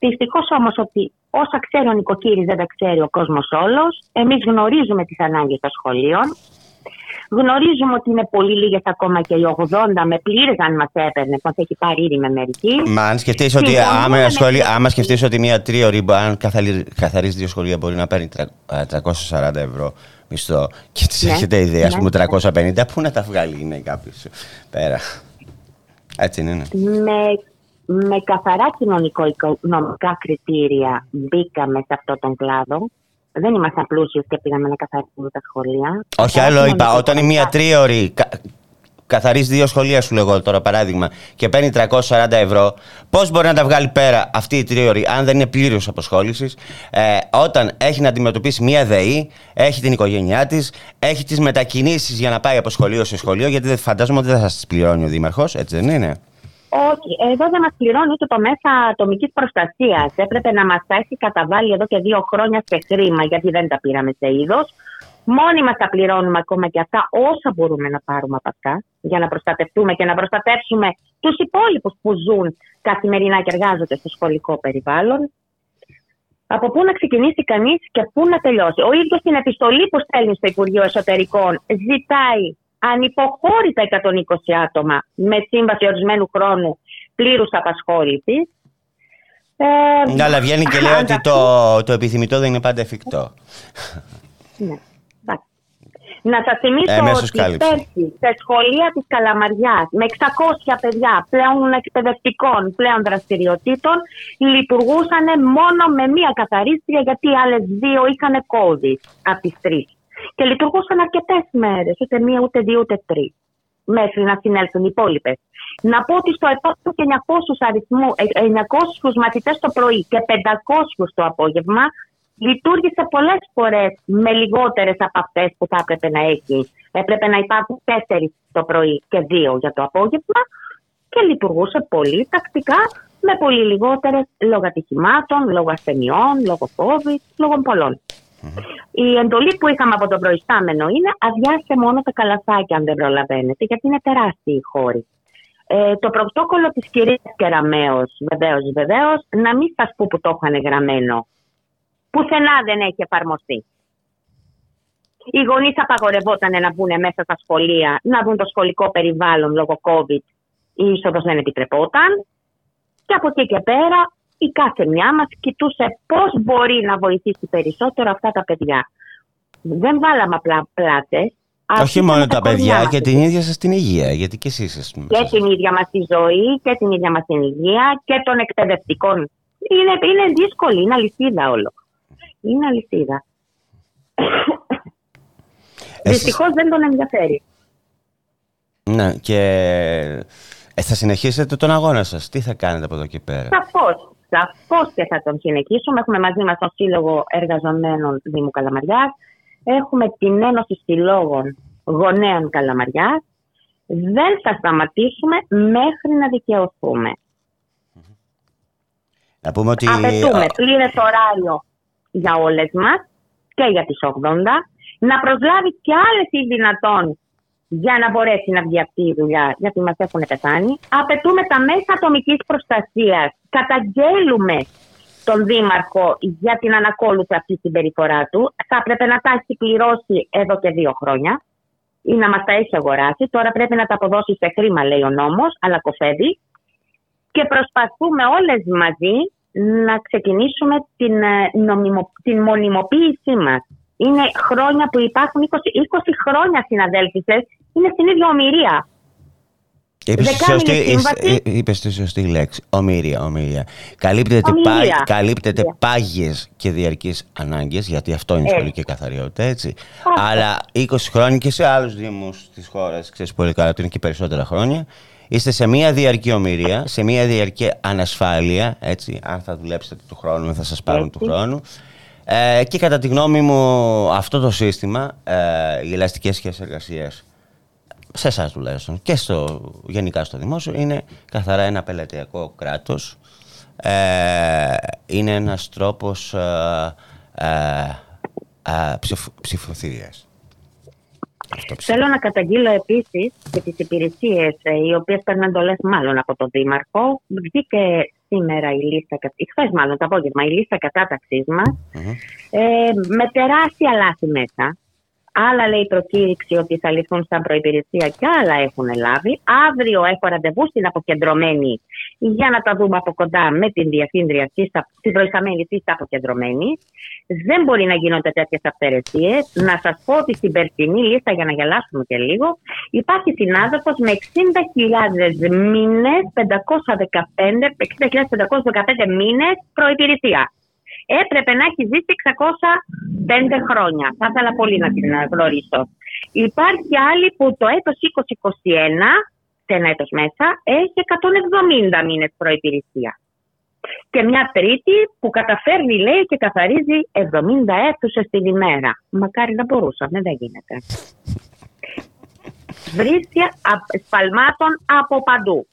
Δυστυχώς όμως ότι όσα ξέρει ο νοικοκύρης δεν τα ξέρει ο κόσμος όλος. Εμείς γνωρίζουμε τις ανάγκες των σχολείων. Γνωρίζουμε ότι είναι πολύ λίγες ακόμα και οι 80 με πλήρες αν μας έπαιρνε, που έχει πάρει ήδη με μερική. Μα αν σκεφτείς ότι, άμα, σχολή, άμα σκεφτείς ότι μία τρίωρη, αν καθαρίζει δύο σχολεία, μπορεί να παίρνει 340 ευρώ μισθό και τη ναι, έχετε ιδέα, ας ναι. πούμε 350, πού να τα βγάλει είναι κάποιο πέρα. Έτσι είναι. Με, με καθαρά κοινωνικο-οικονομικά κριτήρια μπήκαμε σε αυτόν τον κλάδο. Δεν ήμασταν πλούσιοι και πήγαμε να καθαρίσουμε τα σχολεία. Όχι άλλο είπα, όταν είναι μία τρίωρη καθαρίζει δύο σχολεία, σου λέγω τώρα παράδειγμα, και παίρνει 340 ευρώ, πώς μπορεί να τα βγάλει πέρα αυτή η τρίωρη, αν δεν είναι πλήρω αποσχόλησης, ε, όταν έχει να αντιμετωπίσει μία ΔΕΗ, έχει την οικογένειά της, έχει τις μετακινήσεις για να πάει από σχολείο σε σχολείο, γιατί δεν φαντάζομαι ότι δεν θα σας πληρώνει ο Δήμαρχος, έτσι δεν είναι; Όχι, εδώ δεν μας πληρώνει ούτε το μέσα ατομικής προστασίας. Έπρεπε να μας τα έχει καταβάλει εδώ και δύο χρόνια σε χρήμα, γιατί δεν τα πήραμε σε είδος. Μόνοι μας τα πληρώνουμε ακόμα και αυτά όσα μπορούμε να πάρουμε από αυτά για να προστατευτούμε και να προστατεύσουμε τους υπόλοιπους που ζουν καθημερινά και εργάζονται στο σχολικό περιβάλλον. Από πού να ξεκινήσει κανείς και πού να τελειώσει. Ο ίδιος στην επιστολή που στέλνει στο Υπουργείο Εσωτερικών ζητάει ανυποχώρητα 120 άτομα με σύμβαση ορισμένου χρόνου πλήρους απασχόλησης. Ε, αλλά βγαίνει και λέει ότι το, το επιθυμητό δεν είναι πάντα εφικτό. Ναι. Να σας θυμίσω ότι πέρσι σε σχολεία της Καλαμαριάς με 600 παιδιά πλέον εκπαιδευτικών πλέον δραστηριοτήτων λειτουργούσαν μόνο με μία καθαρίστρια γιατί οι άλλες δύο είχαν COVID από τις τρεις. Και λειτουργούσαν αρκετές μέρες, ούτε μία, ούτε δύο, ούτε τρεις. Μέχρι να συνέλθουν οι υπόλοιπες. Να πω ότι στο επόμενο και 900 αριθμού, 900 ε, μαθητές το πρωί και 500 το απόγευμα, λειτουργήσε πολλές φορές με λιγότερες από αυτές που θα έπρεπε να έχει. Έπρεπε να υπάρχουν τέσσερις το πρωί και δύο για το απόγευμα και λειτουργούσε πολύ τακτικά με πολύ λιγότερες λόγω ατυχημάτων, λόγω ασθενειών, λόγω COVID, λόγω πολλών. Η εντολή που είχαμε από τον προϊστάμενο είναι αδειάστε μόνο τα καλαθάκια αν δεν προλαβαίνετε, γιατί είναι τεράστιοι οι χώροι. Ε, το πρωτόκολλο της κυρίας Κεραμέως, βεβαίως, βεβαίως, να μην σας πω που το είχαν γραμμένο πουθενά δεν έχει εφαρμοστεί. Οι γονείς απαγορευόταν να μπουν μέσα στα σχολεία, να δουν το σχολικό περιβάλλον λόγω COVID. Η είσοδος δεν επιτρεπόταν. Και από εκεί και πέρα η κάθε μια μας κοιτούσε πώς μπορεί να βοηθήσει περισσότερο αυτά τα παιδιά. Δεν βάλαμε απλά πλάτες. Όχι μόνο τα, παιδιά, και την ίδια σας την υγεία. Γιατί και εσείς είστε. Και την ίδια μας τη ζωή και την ίδια μας την υγεία και των εκπαιδευτικών. Είναι, είναι δύσκολη, είναι αλυσίδα όλο είναι αλυσίδα. Δυστυχώς δεν τον ενδιαφέρει. Ναι, και ε, θα συνεχίσετε τον αγώνα σας. Τι θα κάνετε από εδώ και πέρα; Σαφώς. Σαφώς και θα τον συνεχίσουμε. Έχουμε μαζί μας τον Σύλλογο Εργαζομένων Δήμου Καλαμαριάς. Έχουμε την Ένωση Συλλόγων Γονέων Καλαμαριάς. Δεν θα σταματήσουμε μέχρι να δικαιωθούμε. Να πούμε ότι... Απαιτούμε πλήρες ωράριο για όλες μας και για τις 80, να προσλάβει και άλλες ή δυνατόν για να μπορέσει να βγει αυτή η δουλειά, γιατί μας έχουν πεθάνει. Απαιτούμε τα μέσα ατομικής προστασίας. Καταγγέλουμε τον Δήμαρχο για την ανακόλουθη αυτή συμπεριφορά του. Θα έπρεπε να τα έχει πληρώσει εδώ και δύο χρόνια ή να μας τα έχει αγοράσει. Τώρα πρέπει να τα αποδώσει σε χρήμα, λέει ο νόμος, αλλά κοφεύει. Και προσπαθούμε όλες μαζί να ξεκινήσουμε την, ε, νομιμο, την μονιμοποίησή μας. Είναι χρόνια που υπάρχουν, 20, 20 χρόνια συναδέλφισες, είναι στην ίδια ομοιρία. Είπες τη σωστή, σωστή λέξη. Ομήρια, ομήρια. Καλύπτεται, ομήρια. Πά, καλύπτεται yeah. πάγιες και διαρκείς ανάγκες, γιατί αυτό είναι η σχολική καθαριότητα, έτσι. Αλλά 20 χρόνια και σε άλλους δήμους της χώρας, ξέρεις πολύ καλά ότι είναι και περισσότερα χρόνια, Είστε σε μια διαρκή ομοιρία, σε μια διαρκή ανασφάλεια, έτσι, αν θα δουλέψετε του χρόνου, θα σας πάρουν του χρόνου. Ε, και κατά τη γνώμη μου αυτό το σύστημα, ε, οι ελαστικές σχέσεις εργασίας, σε εσάς τουλάχιστον και στο, γενικά στο δημόσιο, είναι καθαρά ένα πελατειακό κράτος. Ε, είναι ένας τρόπος ε, ε, ε ψηφοθυρίας. Θέλω να καταγγείλω επίσης και τις υπηρεσίες ε, οι οποίες παίρνουν εντολές μάλλον από τον Δήμαρχο. Βγήκε σήμερα η λίστα, χθε μάλλον το απόγευμα, η λίστα κατάταξής μας ε, με τεράστια λάθη μέσα. Άλλα λέει προκήρυξη ότι θα λυθούν σαν προπηρεσία και άλλα έχουν λάβει. Αύριο έχω ραντεβού στην αποκεντρωμένη για να τα δούμε από κοντά με την διευθύντρια της προϊσταμένη της αποκεντρωμένη. Δεν μπορεί να γίνονται τέτοιες αυθαιρεσίες. Να σας πω ότι στην περσινή λίστα, για να γελάσουμε και λίγο, υπάρχει συνάδελφος με 60.000 μήνες, 515, 60.515 μήνες προπηρεσία έπρεπε να έχει ζήσει 605 χρόνια. Θα ήθελα πολύ να την γνωρίσω. Υπάρχει άλλη που το έτος 2021, σε ένα έτος μέσα, έχει 170 μήνες προϋπηρεσία. Και μια τρίτη που καταφέρνει, λέει, και καθαρίζει 70 αίθουσες την ημέρα. Μακάρι να μπορούσαμε, δεν γίνεται. Βρίσκει σπαλμάτων από παντού.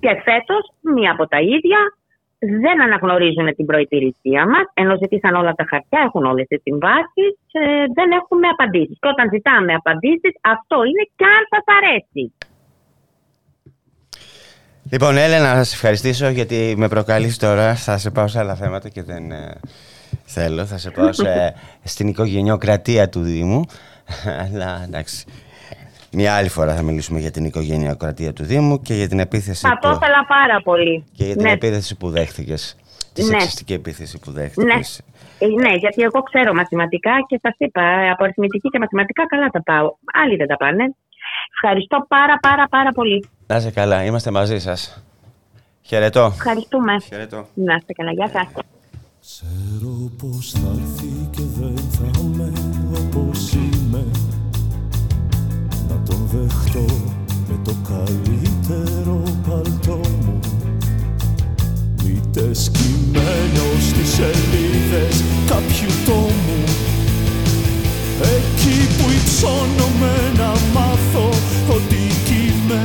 Και φέτος, μία από τα ίδια, δεν αναγνωρίζουν την προϋπηρεσία μας, ενώ ζητήσαν όλα τα χαρτιά, έχουν όλες τις συμβάσεις, ε, δεν έχουμε απαντήσεις. Και όταν ζητάμε απαντήσεις, αυτό είναι και αν σας αρέσει. Λοιπόν, Έλενα, να σε ευχαριστήσω γιατί με προκαλείς τώρα. Θα σε πάω σε άλλα θέματα και δεν ε, θέλω. Θα σε πάω σε, στην οικογενειοκρατία του Δήμου. Αλλά εντάξει. Μια άλλη φορά θα μιλήσουμε για την οικογενειοκρατία του Δήμου και για την επίθεση. Θα το που... ήθελα πάρα πολύ. Και για την ναι. επίθεση που δέχτηκες. Τη Ναι. σεξιστική επίθεση που δέχτηκες. Ναι. Ε, ναι, γιατί εγώ ξέρω μαθηματικά και σας είπα, ε, από αριθμητική και μαθηματικά καλά τα πάω. Άλλοι δεν τα πάνε. Ευχαριστώ πάρα πάρα πάρα πολύ. Να είσαι καλά, είμαστε μαζί σας. Χαιρετώ. Ευχαριστούμε. Χαιρετώ. Να είστε καλά. Γεια σας. Ξέρω πως θα έρθει και δεν θα είμαι δεχτώ με το καλύτερο παλτό μου. Μήτε σκυμμένο στις σελίδες κάποιου τόμου. Εκεί που υψώνομαι να μάθω ότι κι είμαι.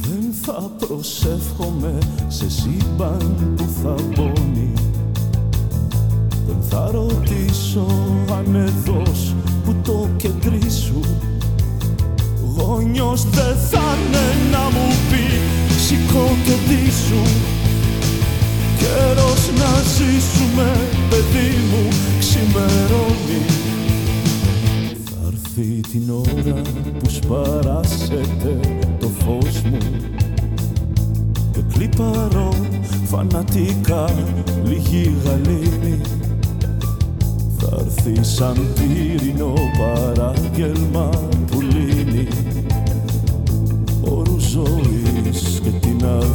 Δεν θα προσεύχομαι σε σύμπαν που θα πόνει Δεν θα ρωτήσω αν εδώς που το κεντρί σου Γόνιος δεν θα είναι να μου πει σηκώ και ντύσου Καιρός να ζήσουμε παιδί μου ξημερώνει. Θα έρθει την ώρα που σπαράσετε το φως μου. Και κλιπαρώ φανατικά λίγη γαλήνη. Θα έρθει σαν πύρινο παράγγελμα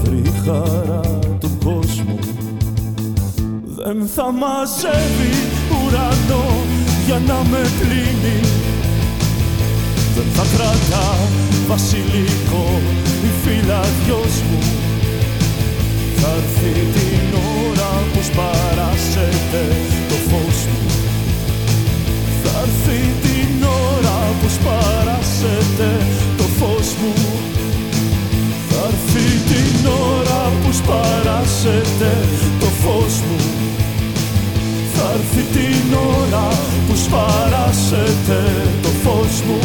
την αδρή χαρά του κόσμου. Δεν θα μαζεύει ουρανό για να με κλείνει. Δεν θα κρατά βασιλικό η φυλαδιος μου. Θα έρθει την ώρα που σπαράσετε το φως μου. Θα έρθει την ώρα που σπαράσετε το φως μου. Θα έρθει την ώρα που σπαράσετε το φως μου. Θα έρθει την ώρα που σπαράσετε το φως μου.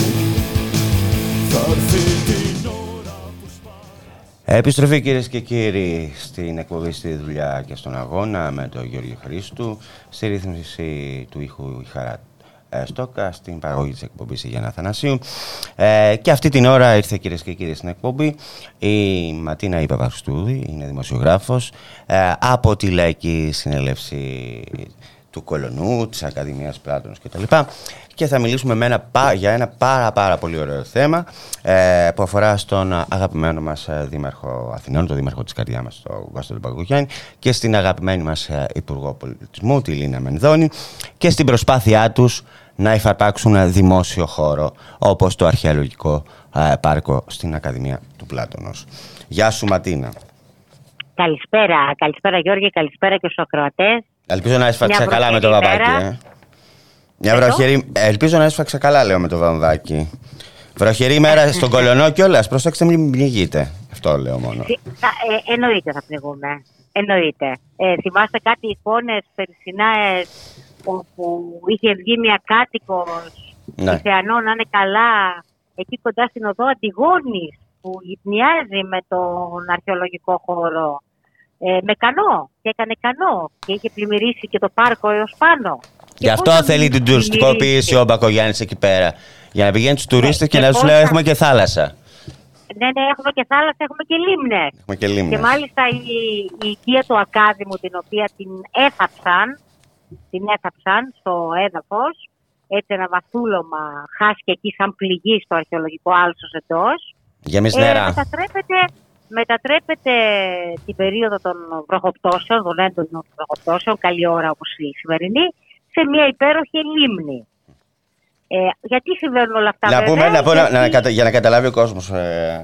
Θα έρθει την ώρα που σπαράσετε. Επιστροφή κυρίες και κύριοι στην εκπομπή στη δουλειά και στον αγώνα με τον Γιώργο Χρήστου στη ρύθμιση του ήχου η Χαρά ε, Στόκα στην παραγωγή της εκπομπής η Γιάννα Θανασίου ε, και αυτή την ώρα ήρθε κυρίες και κύριοι στην εκπομπή η Ματίνα Ιπαπαριστούδη είναι δημοσιογράφος ε, από τη Λαϊκή Συνέλευση του Κολονού, της Ακαδημίας Πλάτωνος κτλ. Και θα μιλήσουμε με ένα, πα- για ένα πάρα πάρα πολύ ωραίο θέμα ε, που αφορά στον αγαπημένο μας ε, Δήμαρχο Αθηνών, τον Δήμαρχο της καρδιάς μας, τον Κώστα Παγκογιάννη και στην αγαπημένη μας ε, Υπουργό Πολιτισμού, τη Λίνα Μενδώνη και στην προσπάθειά τους να υφαρπάξουν δημόσιο χώρο όπως το αρχαιολογικό ε, πάρκο στην Ακαδημία του Πλάτωνος. Γεια σου Ματίνα. Καλησπέρα. Καλησπέρα Γιώργη, καλησπέρα και στους ακροατές. Ελπίζω να έσφαξα Μια καλά με το βροχερή βαμβάκι. μέρα. Ε. Μια Εδώ. βροχερή. ε, Ελπίζω να έσφαξα καλά, λέω με το βαμβάκι. Βροχερή μέρα στον κολονό κιόλας. Προσέξτε, μην πνιγείτε. Αυτό λέω μόνο. Θυ- θα- ε, εννοείται θα πνιγούμε. Εννοείται. Ε, θυμάστε κάτι εικόνες περσινάες όπου είχε βγει μια κάτοικος Ναι. η Θεανό να είναι καλά εκεί κοντά στην οδό Αντιγόνης που γυπνιάζει με τον αρχαιολογικό χώρο. Ε, με κανό και έκανε κανό και είχε πλημμυρίσει και το πάρκο έως πάνω. Γι' Και αυτό πώς θα θέλει μην την τουριστικοποίηση πλημμυρίσει. ο Μπακογιάννης εκεί πέρα. Για να πηγαίνει του τουρίστες Ναι, και και να τους πώς λέει: θα- Έχουμε και θάλασσα. Ναι, ναι, έχουμε και θάλασσα, έχουμε και λίμνες. Έχουμε και Και λίμνες. μάλιστα η, η οικία του Ακάδημου, την οποία την έθαψαν, την έθαψαν στο έδαφος, έτσι ένα βαθούλωμα χάθηκε εκεί σαν πληγή στο αρχαιολογικό άλσος εντός. Γεμίζει Ε, νερά. μετατρέπεται, μετατρέπεται την περίοδο των βροχοπτώσεων, των έντονων βροχοπτώσεων, καλή ώρα όπως η σημερινή, σε μια υπέροχη λίμνη. Ε, γιατί συμβαίνουν όλα αυτά Να βέβαια, πούμε, να πω, να- γιατί- να κατα- για να καταλάβει ο κόσμος,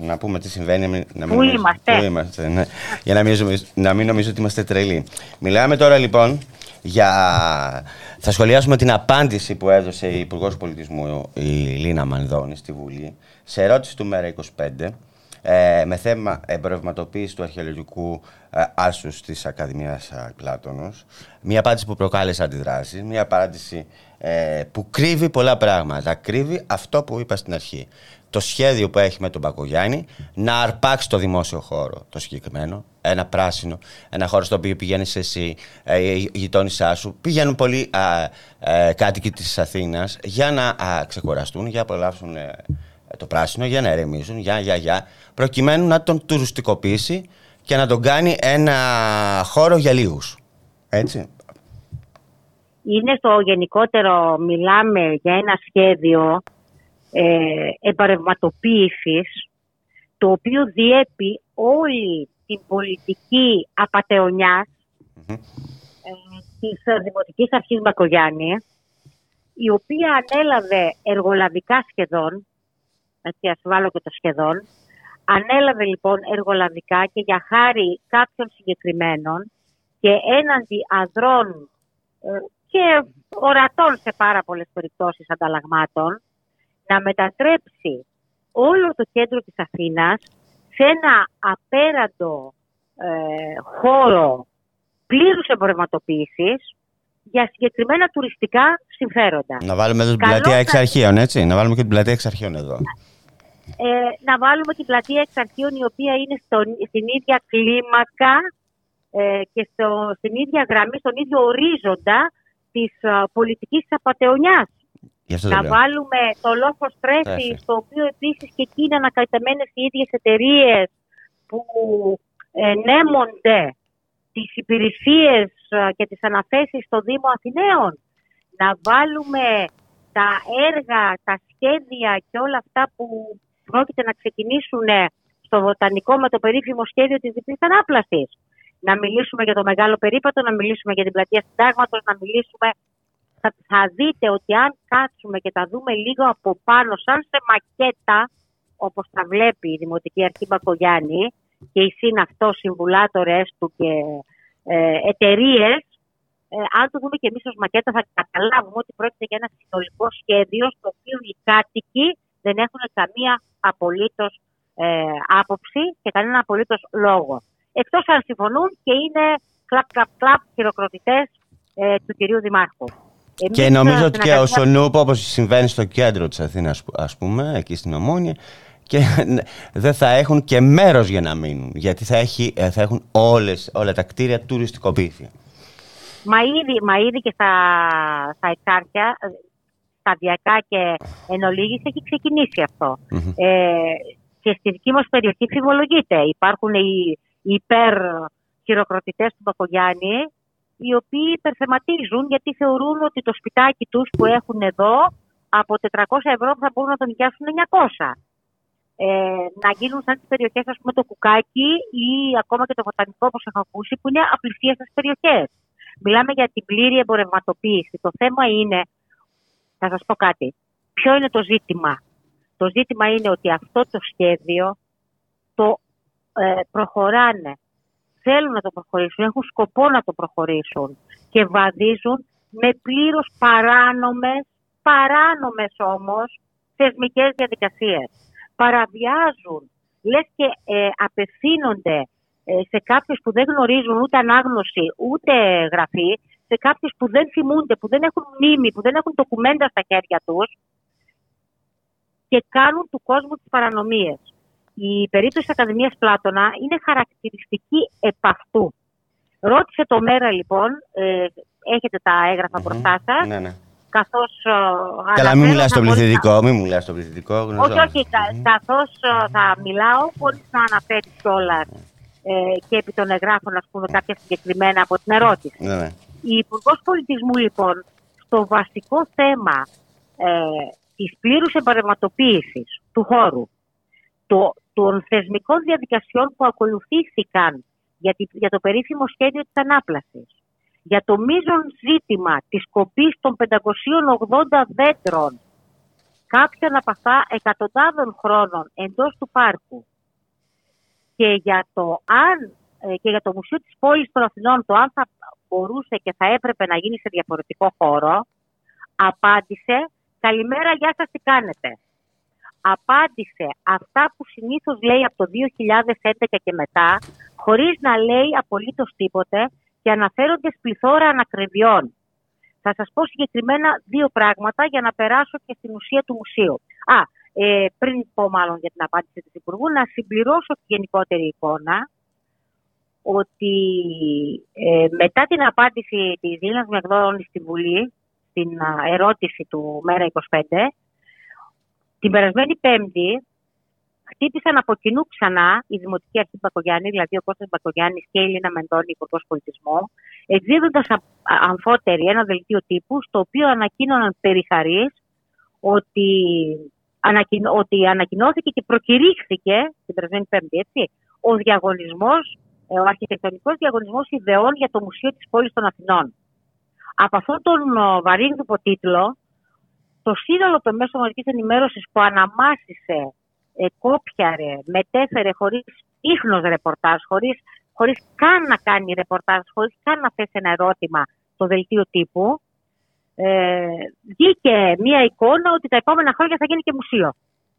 να πούμε τι συμβαίνει. να μην- Να μην Πού νομίζει- είμαστε; Πού είμαστε, ναι. Για να μην, νομίζει- να μην νομίζω ότι είμαστε τρελοί. Μιλάμε τώρα λοιπόν για. Θα σχολιάσουμε την απάντηση που έδωσε η Υπουργός Πολιτισμού, η Λίνα Μανδώνη, στη Βουλή, σε ερώτηση του Μέρα 25, ε, με θέμα εμπορευματοποίηση του αρχαιολογικού ε, άσους της Ακαδημίας ε, Πλάτωνος. Μια απάντηση που προκάλεσε αντιδράσεις, μια απάντηση ε, που κρύβει πολλά πράγματα. Κρύβει αυτό που είπα στην αρχή. Το σχέδιο που έχει με τον Πακογιάννη να αρπάξει το δημόσιο χώρο, το συγκεκριμένο, ένα πράσινο, ένα χώρο στο οποίο πηγαίνεις εσύ, ε, η γειτόνισά σου. Πηγαίνουν πολλοί ε, κάτοικοι της Αθήνας για να α, ξεκουραστούν, για να απολαύσουν ε, το πράσινο, για να ερεμήσουν, για, για, για, προκειμένου να τον τουριστικοποιήσει και να τον κάνει ένα χώρο για λίγους. Έτσι. Είναι στο γενικότερο, μιλάμε για ένα σχέδιο ε, εμπαρευματοποίησης, το οποίο διέπει όλη την πολιτική απατεωνιάς ε, της Δημοτικής Αρχής Μπακογιάννη, η οποία ανέλαβε εργολαβικά σχεδόν, έτσι ας βάλω και το σχεδόν, ανέλαβε λοιπόν εργολαβικά και για χάρη κάποιων συγκεκριμένων και έναντι αδρών ε, και ορατών σε πάρα πολλές περιπτώσεις ανταλλαγμάτων, να μετατρέψει όλο το κέντρο της Αθήνας σε ένα απέραντο ε, χώρο πλήρους εμπορευματοποίησης για συγκεκριμένα τουριστικά συμφέροντα. Να βάλουμε εδώ την πλατεία εξ αρχείων, έτσι; Να βάλουμε και την πλατεία εξ αρχείων εδώ. Ε, να βάλουμε την πλατεία εξ αρχείων η οποία είναι στο, στην ίδια κλίμακα ε, και στο, στην ίδια γραμμή, στον ίδιο ορίζοντα της α, πολιτικής απατεωνιάς. Να βάλουμε το λόγο στρέφει, στο οποίο επίσης και εκεί είναι ανακατεμένες οι ίδιες εταιρείες που ενέμονται τις υπηρεσίες και τις αναθέσεις στο Δήμο Αθηναίων. Να βάλουμε τα έργα, τα σχέδια και όλα αυτά που πρόκειται να ξεκινήσουν στο βοτανικό με το περίφημο σχέδιο της διπλής ανάπλασης. Να μιλήσουμε για το μεγάλο περίπατο, να μιλήσουμε για την πλατεία συντάγματος, να μιλήσουμε θα, θα δείτε ότι αν κάτσουμε και τα δούμε λίγο από πάνω, σαν σε μακέτα, όπως τα βλέπει η Δημοτική Αρχή Μπακογιάννη και οι συν αυτό συμβουλάτορες του και ε, εταιρείες, ε, αν το δούμε και εμείς ως μακέτα θα καταλάβουμε ότι πρόκειται για ένα συνολικό σχέδιο στο οποίο οι κάτοικοι δεν έχουν καμία απολύτως ε, άποψη και κανένα απολύτως λόγο. Εκτός αν συμφωνούν και είναι κλαπ κλαπ κλαπ χειροκροτητές ε, του κυρίου Δημάρχου και νομίζω ότι και ο Σονούπ, όπως συμβαίνει στο κέντρο της Αθήνας, ας πούμε, εκεί στην Ομόνια, και δεν θα έχουν και μέρος για να μείνουν, γιατί θα, έχει, ε, θα έχουν όλες, όλα τα κτίρια τουριστικοποιήθεια. Μα ήδη, μα ήδη και στα, στα εξάρχεια, σταδιακά και εν ολίγης, έχει ξεκινήσει Ε, και στη δική μας περιοχή φιβολογείται. Υπάρχουν οι, οι υπερ χειροκροτητές του Μπακογιάννη, οι οποίοι υπερθεματίζουν γιατί θεωρούν ότι το σπιτάκι τους που έχουν εδώ από 400 ευρώ θα μπορούν να το νοικιάσουν 900. Ε, να γίνουν σαν τις περιοχές, ας πούμε, το κουκάκι ή ακόμα και το βοτανικό, όπως έχω ακούσει, που είναι απλησίαστε περιοχές. Μιλάμε για την πλήρη εμπορευματοποίηση. Το θέμα είναι, θα σας πω κάτι, ποιο είναι το ζήτημα. Το ζήτημα είναι ότι αυτό το σχέδιο το ε, προχωράνε θέλουν να το προχωρήσουν, έχουν σκοπό να το προχωρήσουν και βαδίζουν με πλήρως παράνομες, παράνομες όμως θεσμικές διαδικασίες. Παραβιάζουν, λες και ε, απευθύνονται ε, σε κάποιους που δεν γνωρίζουν ούτε ανάγνωση ούτε γραφή, σε κάποιους που δεν θυμούνται, που δεν έχουν μνήμη, που δεν έχουν ντοκουμέντα στα χέρια τους και κάνουν του κόσμου τις παρανομίες. Η περίπτωση της Ακαδημίας Πλάτωνα είναι χαρακτηριστική επ' αυτού. Ρώτησε το μέρα λοιπόν, ε, έχετε τα έγγραφα mm-hmm. μπροστά σας. Ναι, ναι. Καθώς, ε, Καλά, μην μιλάς στο πληθυντικό, μην μιλάς στο πληθυντικό. Όχι, όχι, mm-hmm. καθώς ε, θα μιλάω, χωρίς να αναφέρεις κιόλα ε, και επί των εγγράφων, ας πούμε, κάποια συγκεκριμένα από την ερώτηση. Ναι, ναι. Η Υπουργός Πολιτισμού, λοιπόν, στο βασικό θέμα ε, της πλήρους εμπαρευματοποίησης του χώρου, το, των θεσμικών διαδικασιών που ακολουθήθηκαν για, για το περίφημο σχέδιο της ανάπλασης, για το μείζον ζήτημα της κοπής των 580 δέντρων κάποιων από αυτά εκατοντάδων χρόνων εντός του πάρκου και για το αν ε, και για το Μουσείο της Πόλης των Αθηνών το αν θα μπορούσε και θα έπρεπε να γίνει σε διαφορετικό χώρο απάντησε «Καλημέρα, γεια σας, τι κάνετε». Απάντησε αυτά που συνήθως λέει από το 2011 και μετά, χωρίς να λέει απολύτως τίποτε και αναφέρονται πληθώρα ανακριβιών. Θα σας πω συγκεκριμένα δύο πράγματα για να περάσω και στην ουσία του μουσείου. Α, ε, πριν πω μάλλον για την απάντηση του Υπουργού, να συμπληρώσω τη γενικότερη εικόνα ότι ε, μετά την απάντηση της Λίνας Μιαγδόρων στη Βουλή, στην ερώτηση του Μέρα 25, την περασμένη Πέμπτη χτύπησαν από κοινού ξανά η Δημοτική Αρχή Μπακογιάννη, δηλαδή ο Κώστας Μπακογιάννης και η Ελίνα Μεντώνη, Υπουργός Πολιτισμό, εκδίδοντας αμφότερη ένα δελτίο τύπου, στο οποίο ανακοίνωναν περιχαρίες ότι, ότι ανακοινώθηκε και προκηρύχθηκε την περασμένη Πέμπτη, έτσι, ο διαγωνισμός, ε, ο αρχιτεκτονικός διαγωνισμός ιδεών για το Μουσείο της Πόλης των Αθηνών. Από αυτόν τον βαρύγδουπο τίτλο, το σύνολο των μέσων μαζικής ενημέρωσης που αναμάσισε, ε, κόπιαρε, μετέφερε χωρίς ίχνος ρεπορτάζ, χωρίς, χωρίς καν να κάνει ρεπορτάζ, χωρίς καν να θέσει ένα ερώτημα το δελτίο τύπου, ε, βγήκε μία εικόνα ότι τα επόμενα χρόνια θα γίνει και μουσείο.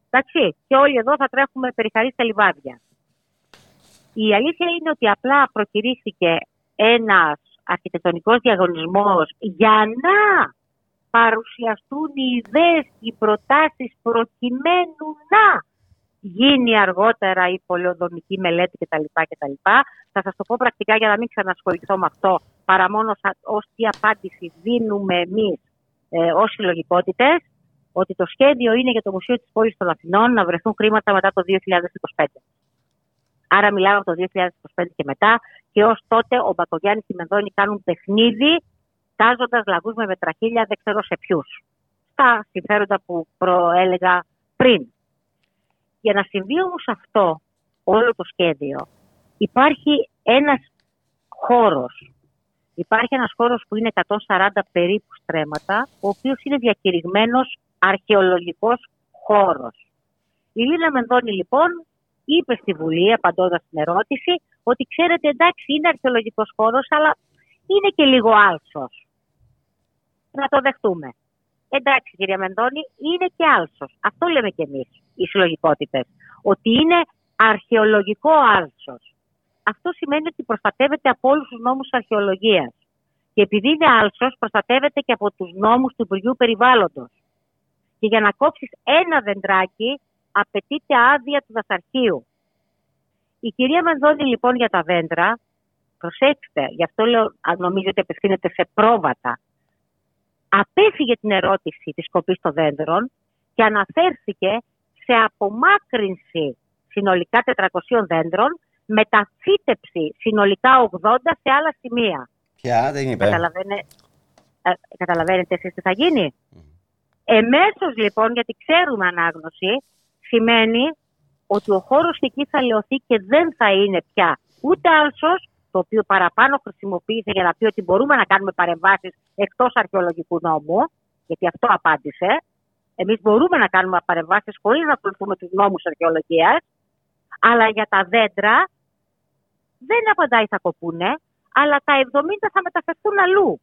Εντάξει, και όλοι εδώ θα τρέχουμε περιχαρή στα λιβάδια. Η αλήθεια είναι ότι απλά προκυρήθηκε ένας αρχιτεκτονικός διαγωνισμός για να παρουσιαστούν οι ιδέες και οι προτάσεις προκειμένου να γίνει αργότερα η πολεοδομική μελέτη κτλ. κτλ. Θα σας το πω πρακτικά για να μην ξανασχοληθώ με αυτό, παρά μόνο ως τι απάντηση δίνουμε εμείς ε, ως συλλογικότητες, ότι το σχέδιο είναι για το Μουσείο της Πόλης των Αθηνών να βρεθούν χρήματα μετά το 2025. Άρα μιλάμε από το 2025 και μετά και ως τότε ο Μπακογιάννης και η Μενδώνη κάνουν παιχνίδι τάζοντας λαγούς με μετραχίλια δεν ξέρω σε ποιους. Στα συμφέροντα που προέλεγα πριν. Για να συμβεί όμως αυτό όλο το σχέδιο υπάρχει ένας χώρος. Υπάρχει ένας χώρος που είναι 140 περίπου στρέμματα, ο οποίος είναι διακηρυγμένος αρχαιολογικός χώρος. Η Λίνα Μενδώνη λοιπόν είπε στη Βουλή, απαντώντας στην ερώτηση, ότι ξέρετε, εντάξει, είναι αρχαιολογικός χώρος, αλλά είναι και λίγο άλσος. Να το δεχτούμε. Εντάξει, κυρία Μενδώνη, είναι και άλσος. Αυτό λέμε κι εμείς, οι συλλογικότητες. Ότι είναι αρχαιολογικό άλσος. Αυτό σημαίνει ότι προστατεύεται από όλους τους νόμους αρχαιολογίας. Και επειδή είναι άλσος, προστατεύεται και από τους νόμους του Υπουργείου Περιβάλλοντος. Και για να κόψεις ένα δεντράκι, απαιτείται άδεια του δασαρχείου. Η κυρία Μανδώνη λοιπόν για τα δέντρα, προσέξτε, γι' αυτό λέω, νομίζω ότι απευθύνεται σε πρόβατα, απέφυγε την ερώτηση της κοπής των δέντρων και αναφέρθηκε σε απομάκρυνση συνολικά 400 δέντρων με ταφύτεψη συνολικά 80 σε άλλα σημεία. Ποια, δεν είπε. Καταλαβαίνε, ε, καταλαβαίνετε εσείς τι θα γίνει; Mm. Εμέσως λοιπόν, γιατί ξέρουμε ανάγνωση, σημαίνει ότι ο χώρος εκεί θα λεωθεί και δεν θα είναι πια ούτε άλσος, το οποίο παραπάνω χρησιμοποίησε για να πει ότι μπορούμε να κάνουμε παρεμβάσεις εκτός αρχαιολογικού νόμου, γιατί αυτό απάντησε. Εμείς μπορούμε να κάνουμε παρεμβάσεις χωρίς να ακολουθούμε τους νόμους αρχαιολογίας, αλλά για τα δέντρα δεν απαντάει θα κοπούνε, αλλά τα 70 θα μεταφερθούν αλλού.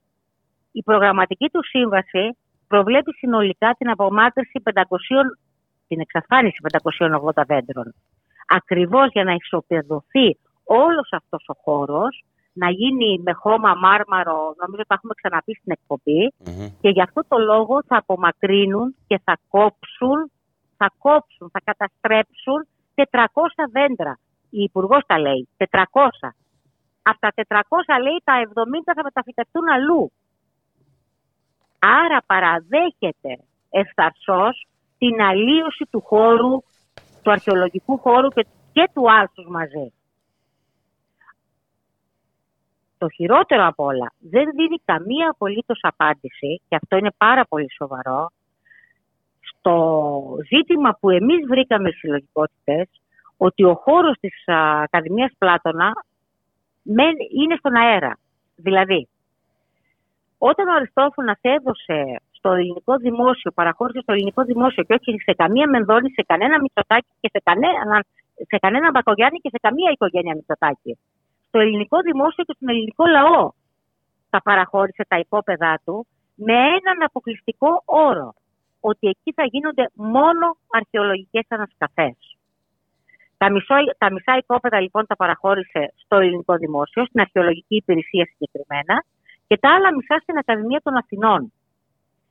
Η προγραμματική του σύμβαση προβλέπει συνολικά την απομάκρυνση 500 την εξαφάνιση 580 δέντρων. Ακριβώς για να ισοπεδωθεί όλος αυτός ο χώρος, να γίνει με χώμα μάρμαρο, νομίζω ότι τα έχουμε ξαναπεί στην εκπομπη και γι' αυτό το λόγο θα απομακρύνουν και θα κόψουν, θα κόψουν, θα καταστρέψουν 400 δέντρα. Η Υπουργός τα λέει, 400. Από τα 400 λέει τα 70 θα μεταφυτευτούν αλλού. Άρα παραδέχεται ευθαρσός την αλλίωση του χώρου, του αρχαιολογικού χώρου και, και του άλσους μαζί. Το χειρότερο απ' όλα δεν δίνει καμία απολύτως απάντηση και αυτό είναι πάρα πολύ σοβαρό στο ζήτημα που εμείς βρήκαμε στις συλλογικότητες ότι ο χώρος της Ακαδημίας Πλάτωνα είναι στον αέρα. Δηλαδή, όταν ο Αριστόφωνας έδωσε στο ελληνικό δημόσιο, παραχώρησε στο ελληνικό δημόσιο και όχι σε καμία μενδόνη, σε κανένα Μητσοτάκι και σε κανένα, σε κανένα Μπακογιάννη και σε καμία οικογένεια Μητσοτάκι. Στο ελληνικό δημόσιο και στον ελληνικό λαό τα παραχώρησε τα υπόπεδά του με έναν αποκλειστικό όρο. ότι εκεί θα γίνονται μόνο αρχαιολογικές ανασκαφές. Τα, μισό, τα μισά οικόπεδα λοιπόν τα παραχώρησε στο ελληνικό δημόσιο, στην αρχαιολογική υπηρεσία συγκεκριμένα, και τα άλλα μισά στην Ακαδημία των Αθηνών.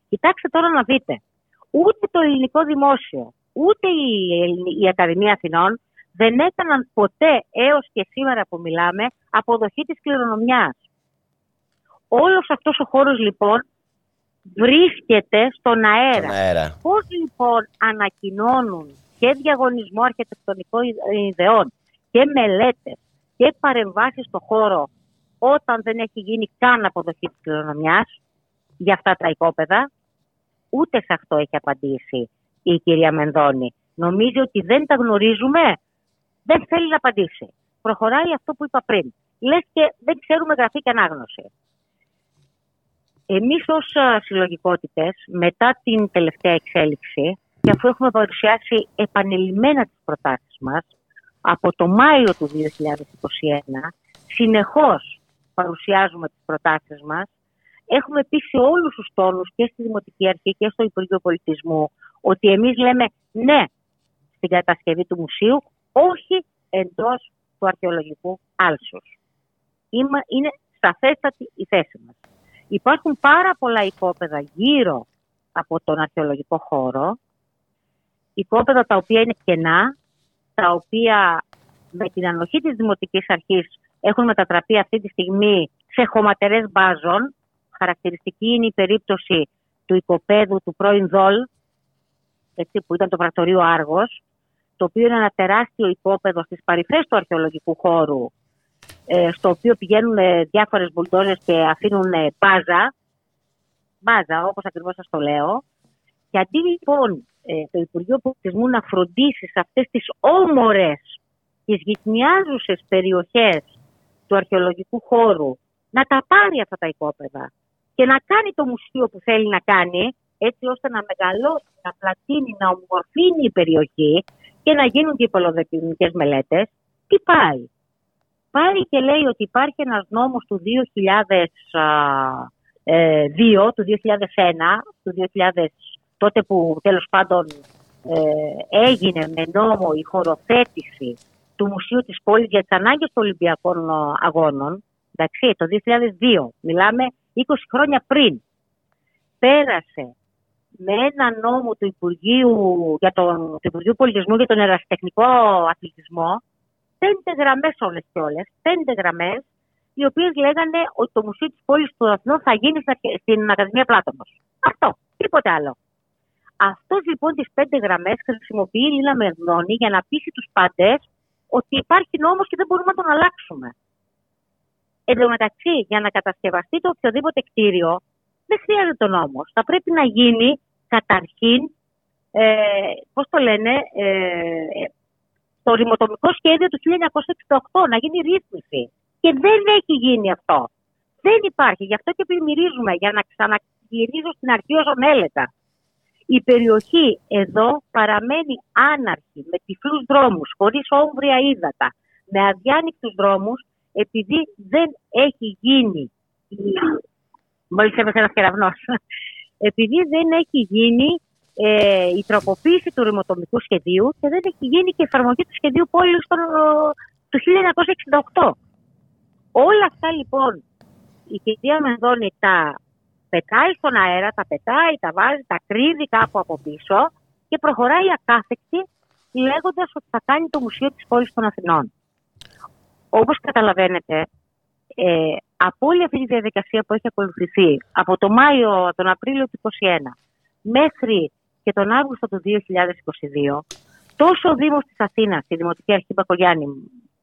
Κοιτάξτε τώρα να δείτε. Ούτε το ελληνικό δημόσιο, ούτε η, η Ακαδημία Αθηνών δεν έκαναν ποτέ έως και σήμερα που μιλάμε αποδοχή της κληρονομιάς. Όλος αυτός ο χώρος λοιπόν βρίσκεται στον αέρα. αέρα. Πώς λοιπόν ανακοινώνουν και διαγωνισμό αρχιτεκτονικών ιδεών και μελέτες και παρεμβάσεις στο χώρο όταν δεν έχει γίνει καν αποδοχή της κληρονομιάς για αυτά τα οικόπεδα. Ούτε σε αυτό έχει απαντήσει η κυρία Μενδώνη. Νομίζει ότι δεν τα γνωρίζουμε; Δεν θέλει να απαντήσει. Προχωράει αυτό που είπα πριν. Λες και δεν ξέρουμε γραφή και ανάγνωση. Εμείς ως συλλογικότητες, μετά την τελευταία εξέλιξη, και αφού έχουμε παρουσιάσει επανειλημμένα τις προτάσεις μας, από το Μάιο του 2021, συνεχώς παρουσιάζουμε τις προτάσεις μας, έχουμε πει σε όλους τους τόνους και στη Δημοτική Αρχή και στο Υπουργείο Πολιτισμού ότι εμείς λέμε ναι στην κατασκευή του μουσείου, όχι εντός του αρχαιολογικού άλσους. Είναι σταθέστατη η θέση μας. Υπάρχουν πάρα πολλά οικόπεδα γύρω από τον αρχαιολογικό χώρο, οικόπεδα τα οποία είναι κενά, τα οποία με την ανοχή της Δημοτικής Αρχής έχουν μετατραπεί αυτή τη στιγμή σε χωματερές μπάζων. Χαρακτηριστική είναι η περίπτωση του οικοπαίδου του πρώην Δόλ, έτσι, που ήταν το πρακτορείο Άργος, το οποίο είναι ένα τεράστιο οικόπεδο στις παρυφές του αρχαιολογικού χώρου, ε, στο οποίο πηγαίνουν ε, διάφορες μπουλντόζες και αφήνουν ε, μπάζα, μπάζα όπως ακριβώς σας το λέω. Και αντί λοιπόν το Υπουργείο Πολιτισμού να φροντίσει σε αυτές τις όμορες, τις γυτνιάζουσες περιοχές του αρχαιολογικού χώρου να τα πάρει αυτά τα οικόπεδα και να κάνει το μουσείο που θέλει να κάνει έτσι ώστε να μεγαλώσει, να πλατείνει, να ομορφύνει η περιοχή και να γίνουν και υπολογιστικές μελέτες, τι πάει; Πάει και λέει ότι υπάρχει ένας νόμος του 2002, ε, του 2001, του 2000, τότε που τέλος πάντων ε, έγινε με νόμο η χωροθέτηση του Μουσείου της Πόλης για τις ανάγκες των Ολυμπιακών Αγώνων, εντάξει, το 2002, μιλάμε 20 χρόνια πριν, πέρασε με ένα νόμο του Υπουργείου, για τον, του Υπουργείου Πολιτισμού για τον ερασιτεχνικό αθλητισμό πέντε γραμμές όλες και όλες, πέντε γραμμές, οι οποίες λέγανε ότι το Μουσείο της Πόλης του Αθηνών θα γίνει στην Ακαδημία Πλάτωνος. Αυτό, τίποτε άλλο. Αυτός λοιπόν τις πέντε γραμμές χρησιμοποιεί η Λίνα Μερδόνη για να πείσει τους πάντες ότι υπάρχει νόμος και δεν μπορούμε να τον αλλάξουμε. Εν τω μεταξύ, για να κατασκευαστεί το οποιοδήποτε κτίριο, δεν χρειάζεται ο νόμος. Θα πρέπει να γίνει καταρχήν, ε, πώς το λένε, ε, το ρημοτομικό σχέδιο του 1968, να γίνει ρύθμιση. Και δεν έχει γίνει αυτό. Δεν υπάρχει. Γι' αυτό και πλημμυρίζουμε, για να ξαναγυρίζω στην αρχή όσον έλεγα. Η περιοχή εδώ παραμένει άναρχη, με τυφλούς δρόμους, χωρίς όμβρια ύδατα, με αδιάνοιχτους δρόμους, επειδή δεν έχει γίνει... Μόλις έμεσα ένας κεραυνός. Επειδή δεν έχει γίνει ε, η τροποποίηση του ρημοτομικού σχεδίου και δεν έχει γίνει και η εφαρμογή του σχεδίου πόλης του 1968. Όλα αυτά λοιπόν η κυρία Μενδώνη τα πετάει στον αέρα, τα πετάει, τα βάζει, τα κρύβει κάπου από πίσω και προχωράει ακάθεκτη λέγοντας ότι θα κάνει το Μουσείο της Πόλης των Αθηνών. Όπως καταλαβαίνετε, ε, από όλη αυτή τη διαδικασία που έχει ακολουθηθεί από το Μάιο, τον Απρίλιο του 2021 μέχρι και τον Αύγουστο του 2022, τόσο ο Δήμος της Αθήνας, η Δημοτική Αρχή Μπακογιάννη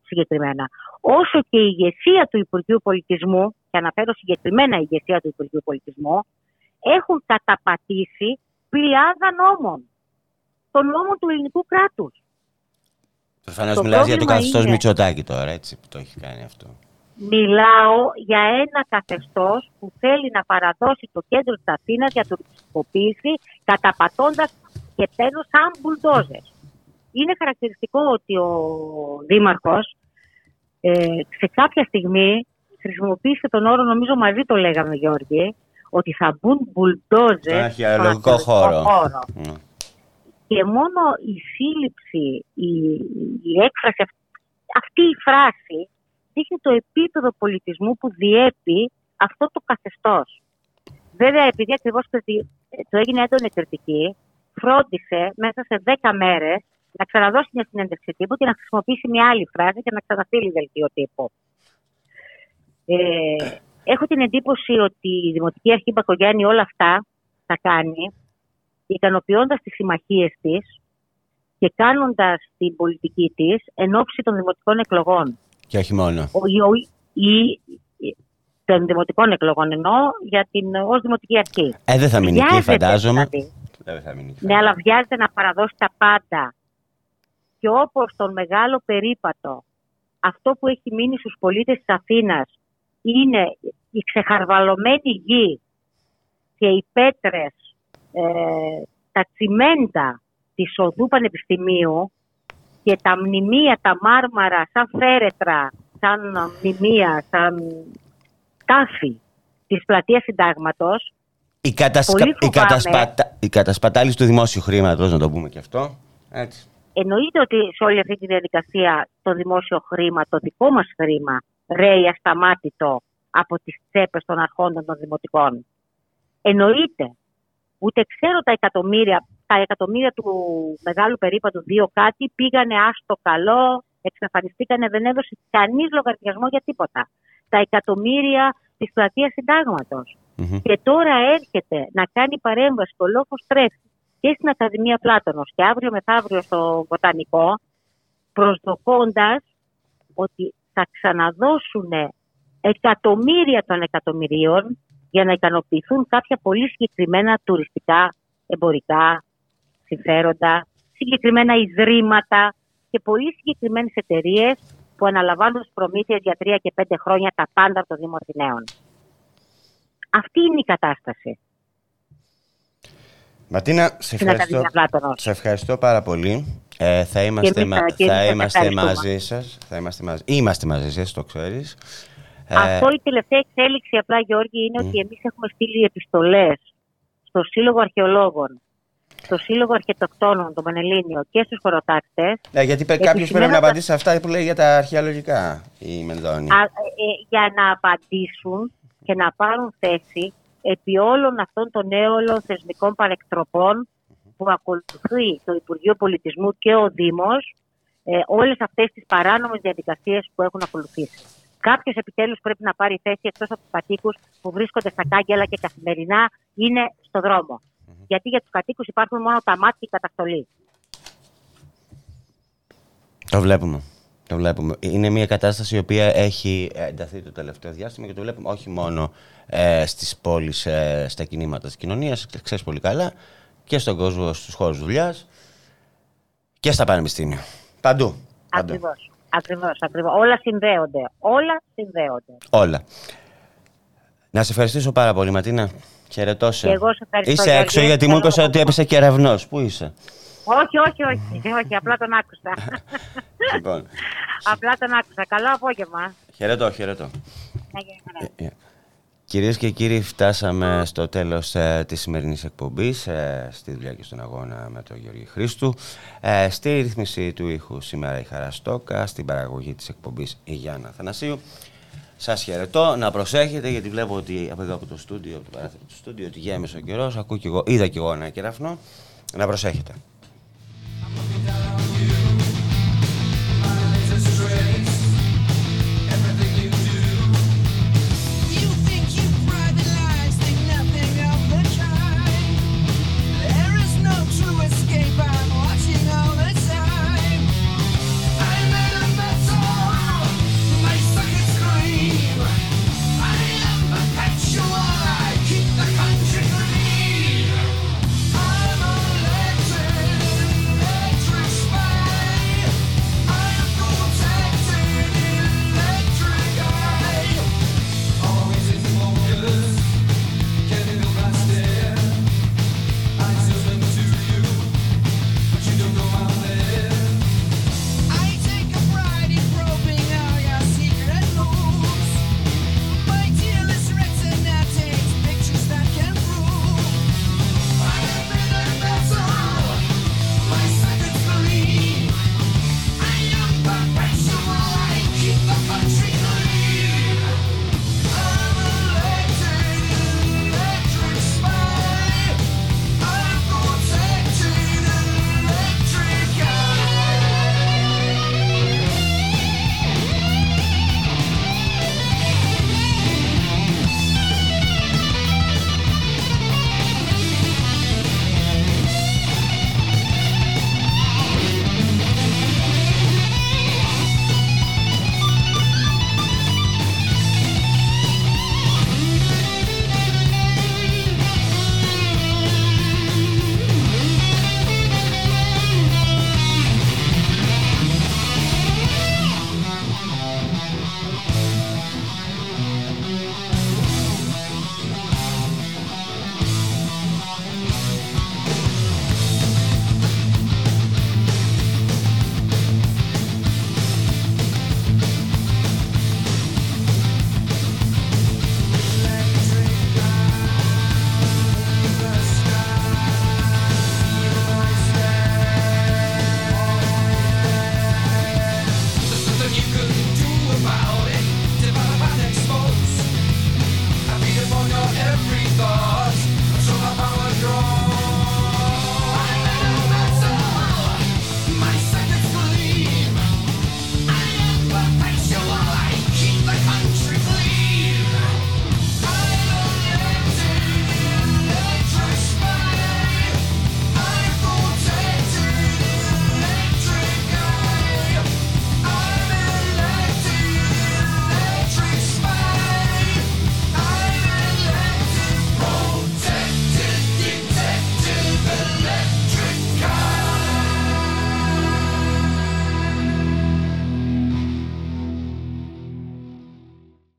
συγκεκριμένα, όσο και η ηγεσία του Υπουργείου Πολιτισμού, και αναφέρω συγκεκριμένα η ηγεσία του Υπουργείου Πολιτισμού, έχουν καταπατήσει πλειάδα νόμων. Τον νόμο του ελληνικού κράτους. Προφανώς μιλάς για το καθεστώς είναι... Μητσοτάκη τώρα, έτσι που το έχει κάνει αυτό. Μιλάω για ένα καθεστώς που θέλει να παραδώσει το κέντρο της Αθήνας για τουριστικοποίηση, καταπατώντας και παίρνω σαν μπουλντόζε. Είναι χαρακτηριστικό ότι ο Δήμαρχος ε, σε κάποια στιγμή χρησιμοποίησε τον όρο, νομίζω μαζί το λέγαμε Γιώργη, ότι θα μπουν μπουλντόζες Στον αρχαιολογικό χώρο. Ναι. Και μόνο η σύλληψη, η, η έκφραση, αυ- αυτή η φράση δείχνει το επίπεδο πολιτισμού που διέπει αυτό το καθεστώς. Βέβαια, επειδή ακριβώς το έγινε έντονη κριτική, φρόντισε μέσα σε 10 μέρες να ξαναδώσει μια συνέντευξη τύπου και να χρησιμοποιήσει μια άλλη φράση και να ξαναστείλει δελτίο τύπου. Ε, έχω την εντύπωση ότι η Δημοτική Αρχή Μπακογιάννη όλα αυτά θα κάνει ικανοποιώντας τις συμμαχίες της και κάνοντας την πολιτική της εν ώψη των δημοτικών εκλογών. Και όχι μόνο. Ο, η, ο- η- η- των δημοτικών εκλογών εννοώ για την ως δημοτική αρχή. Ε, δεν θα μείνει εκεί, Βιάζεται φαντάζομαι. δηλαδή. Δεν θα μείνει εκεί. Ναι, αλλά βιάζεται να παραδώσει τα πάντα. Και όπως τον μεγάλο περίπατο, αυτό που έχει μείνει στους πολίτες της Αθήνας είναι η ξεχαρβαλωμένη γη και οι πέτρες, ε, τα τσιμέντα της οδού Πανεπιστημίου και τα μνημεία, τα μάρμαρα, σαν φέρετρα, σαν μνημεία, σαν τάφη της πλατείας Συντάγματος, Η, κατασκα... Πολύ η, φοβάμαι. κατασπατα... η κατασπατάληση του δημόσιου χρήματος, να το πούμε και αυτό. Έτσι. Εννοείται ότι σε όλη αυτή τη διαδικασία το δημόσιο χρήμα, το δικό μας χρήμα, ρέει ασταμάτητο από τις τσέπες των αρχόντων των δημοτικών. Εννοείται. Ούτε ξέρω τα εκατομμύρια, τα εκατομμύρια του μεγάλου περίπατου δύο κάτι πήγανε άστο καλό, εξαφανιστήκανε, δεν έδωσε κανείς λογαριασμό για τίποτα. Τα εκατομμύρια της πλατείας συντάγματος. Μμμ. Και τώρα έρχεται να κάνει παρέμβαση το λόγο στρέφει και στην Ακαδημία Πλάτωνος και αύριο μεθαύριο στο Βοτανικό, προσδοκώντας ότι θα ξαναδώσουν εκατομμύρια των εκατομμυρίων για να ικανοποιηθούν κάποια πολύ συγκεκριμένα τουριστικά, εμπορικά συμφέροντα, συγκεκριμένα ιδρύματα και πολύ συγκεκριμένες εταιρείες που αναλαμβάνουν τις προμήθειες για τρία και πέντε χρόνια τα πάντα από το Δήμο Αθηναίων. Αυτή είναι η κατάσταση Ματίνα, σε στην ευχαριστώ, Ακαδημία Πλάτωνος; σε ευχαριστώ πάρα πολύ. Ε, θα είμαστε, εμείς, μα- ε, και εμείς θα σας είμαστε ευχαριστούμε. μαζί σας. Θα είμαστε μαζί, είμαστε μαζί σας, το ξέρεις. Ε, Αυτό η τελευταία εξέλιξη απλά Γιώργη είναι ότι εμείς έχουμε στείλει επιστολές στο Σύλλογο Αρχαιολόγων, στο Σύλλογο Αρχιτεκτόνων, το Πανελλήνιο και στους χωροτάξτες ναι, γιατί κάποιος πρέπει να επισημένοντας- απαντήσει σε αυτά που λέει για τα αρχαιολογικά η Μενδώνη. α, ε, για να απαντήσουν και να πάρουν θέση επί όλων αυτών των νέων θεσμικών παρεκτροπών που ακολουθεί το Υπουργείο Πολιτισμού και ο Δήμος ε, όλες αυτές τις παράνομες διαδικασίες που έχουν ακολουθήσει. Κάποιος επιτέλους πρέπει να πάρει θέση εκτός από τους κατοίκους που βρίσκονται στα κάγκελα και καθημερινά είναι στο δρομο Γιατί για τους κατοίκους υπάρχουν μόνο τα μάτια και η καταστολή. Το βλέπουμε. Το βλέπουμε. Είναι μια κατάσταση η οποία έχει ενταθεί το τελευταίο διάστημα και το βλέπουμε όχι μόνο ε, στις πόλεις, ε, στα κινήματα της κοινωνίας, ξέρεις πολύ καλά, και στον κόσμο, στους χώρους δουλειάς και στα πανεπιστήμια. Παντού. Παντού. Ακριβώς. Ακριβώς, ακριβώς. Όλα συνδέονται. Όλα συνδέονται. Όλα. Να σε ευχαριστήσω πάρα πολύ, Ματίνα. Χαιρετώ σε. Και εγώ σε ευχαριστώ, Είσαι Γιώργη. έξω γιατί μου Καλό είπες ότι απόγευμα. έπεσε κεραυνός. Πού είσαι; Όχι, όχι, όχι. όχι απλά τον άκουσα. λοιπόν, απλά τον άκουσα. Καλό απόγευμα. χαιρετώ, χαιρετώ. Να γίνει καλά. Ε, ε. Κυρίες και κύριοι, φτάσαμε στο τέλος ε, της σημερινής εκπομπής ε, στη δουλειά και στον αγώνα με τον Γιώργη Χρήστου. Ε, στη ρύθμιση του ήχου σήμερα η Χαραστόκα, στην παραγωγή της εκπομπής η Γιάννα Θανασίου. Σας χαιρετώ, να προσέχετε γιατί βλέπω ότι από εδώ από το στούντιο, από το παράθυρο του στούντιο, ότι γέμισε ο καιρός, ακούω κι εγώ, είδα κι εγώ ένα κεραυνό. Να προσέχετε.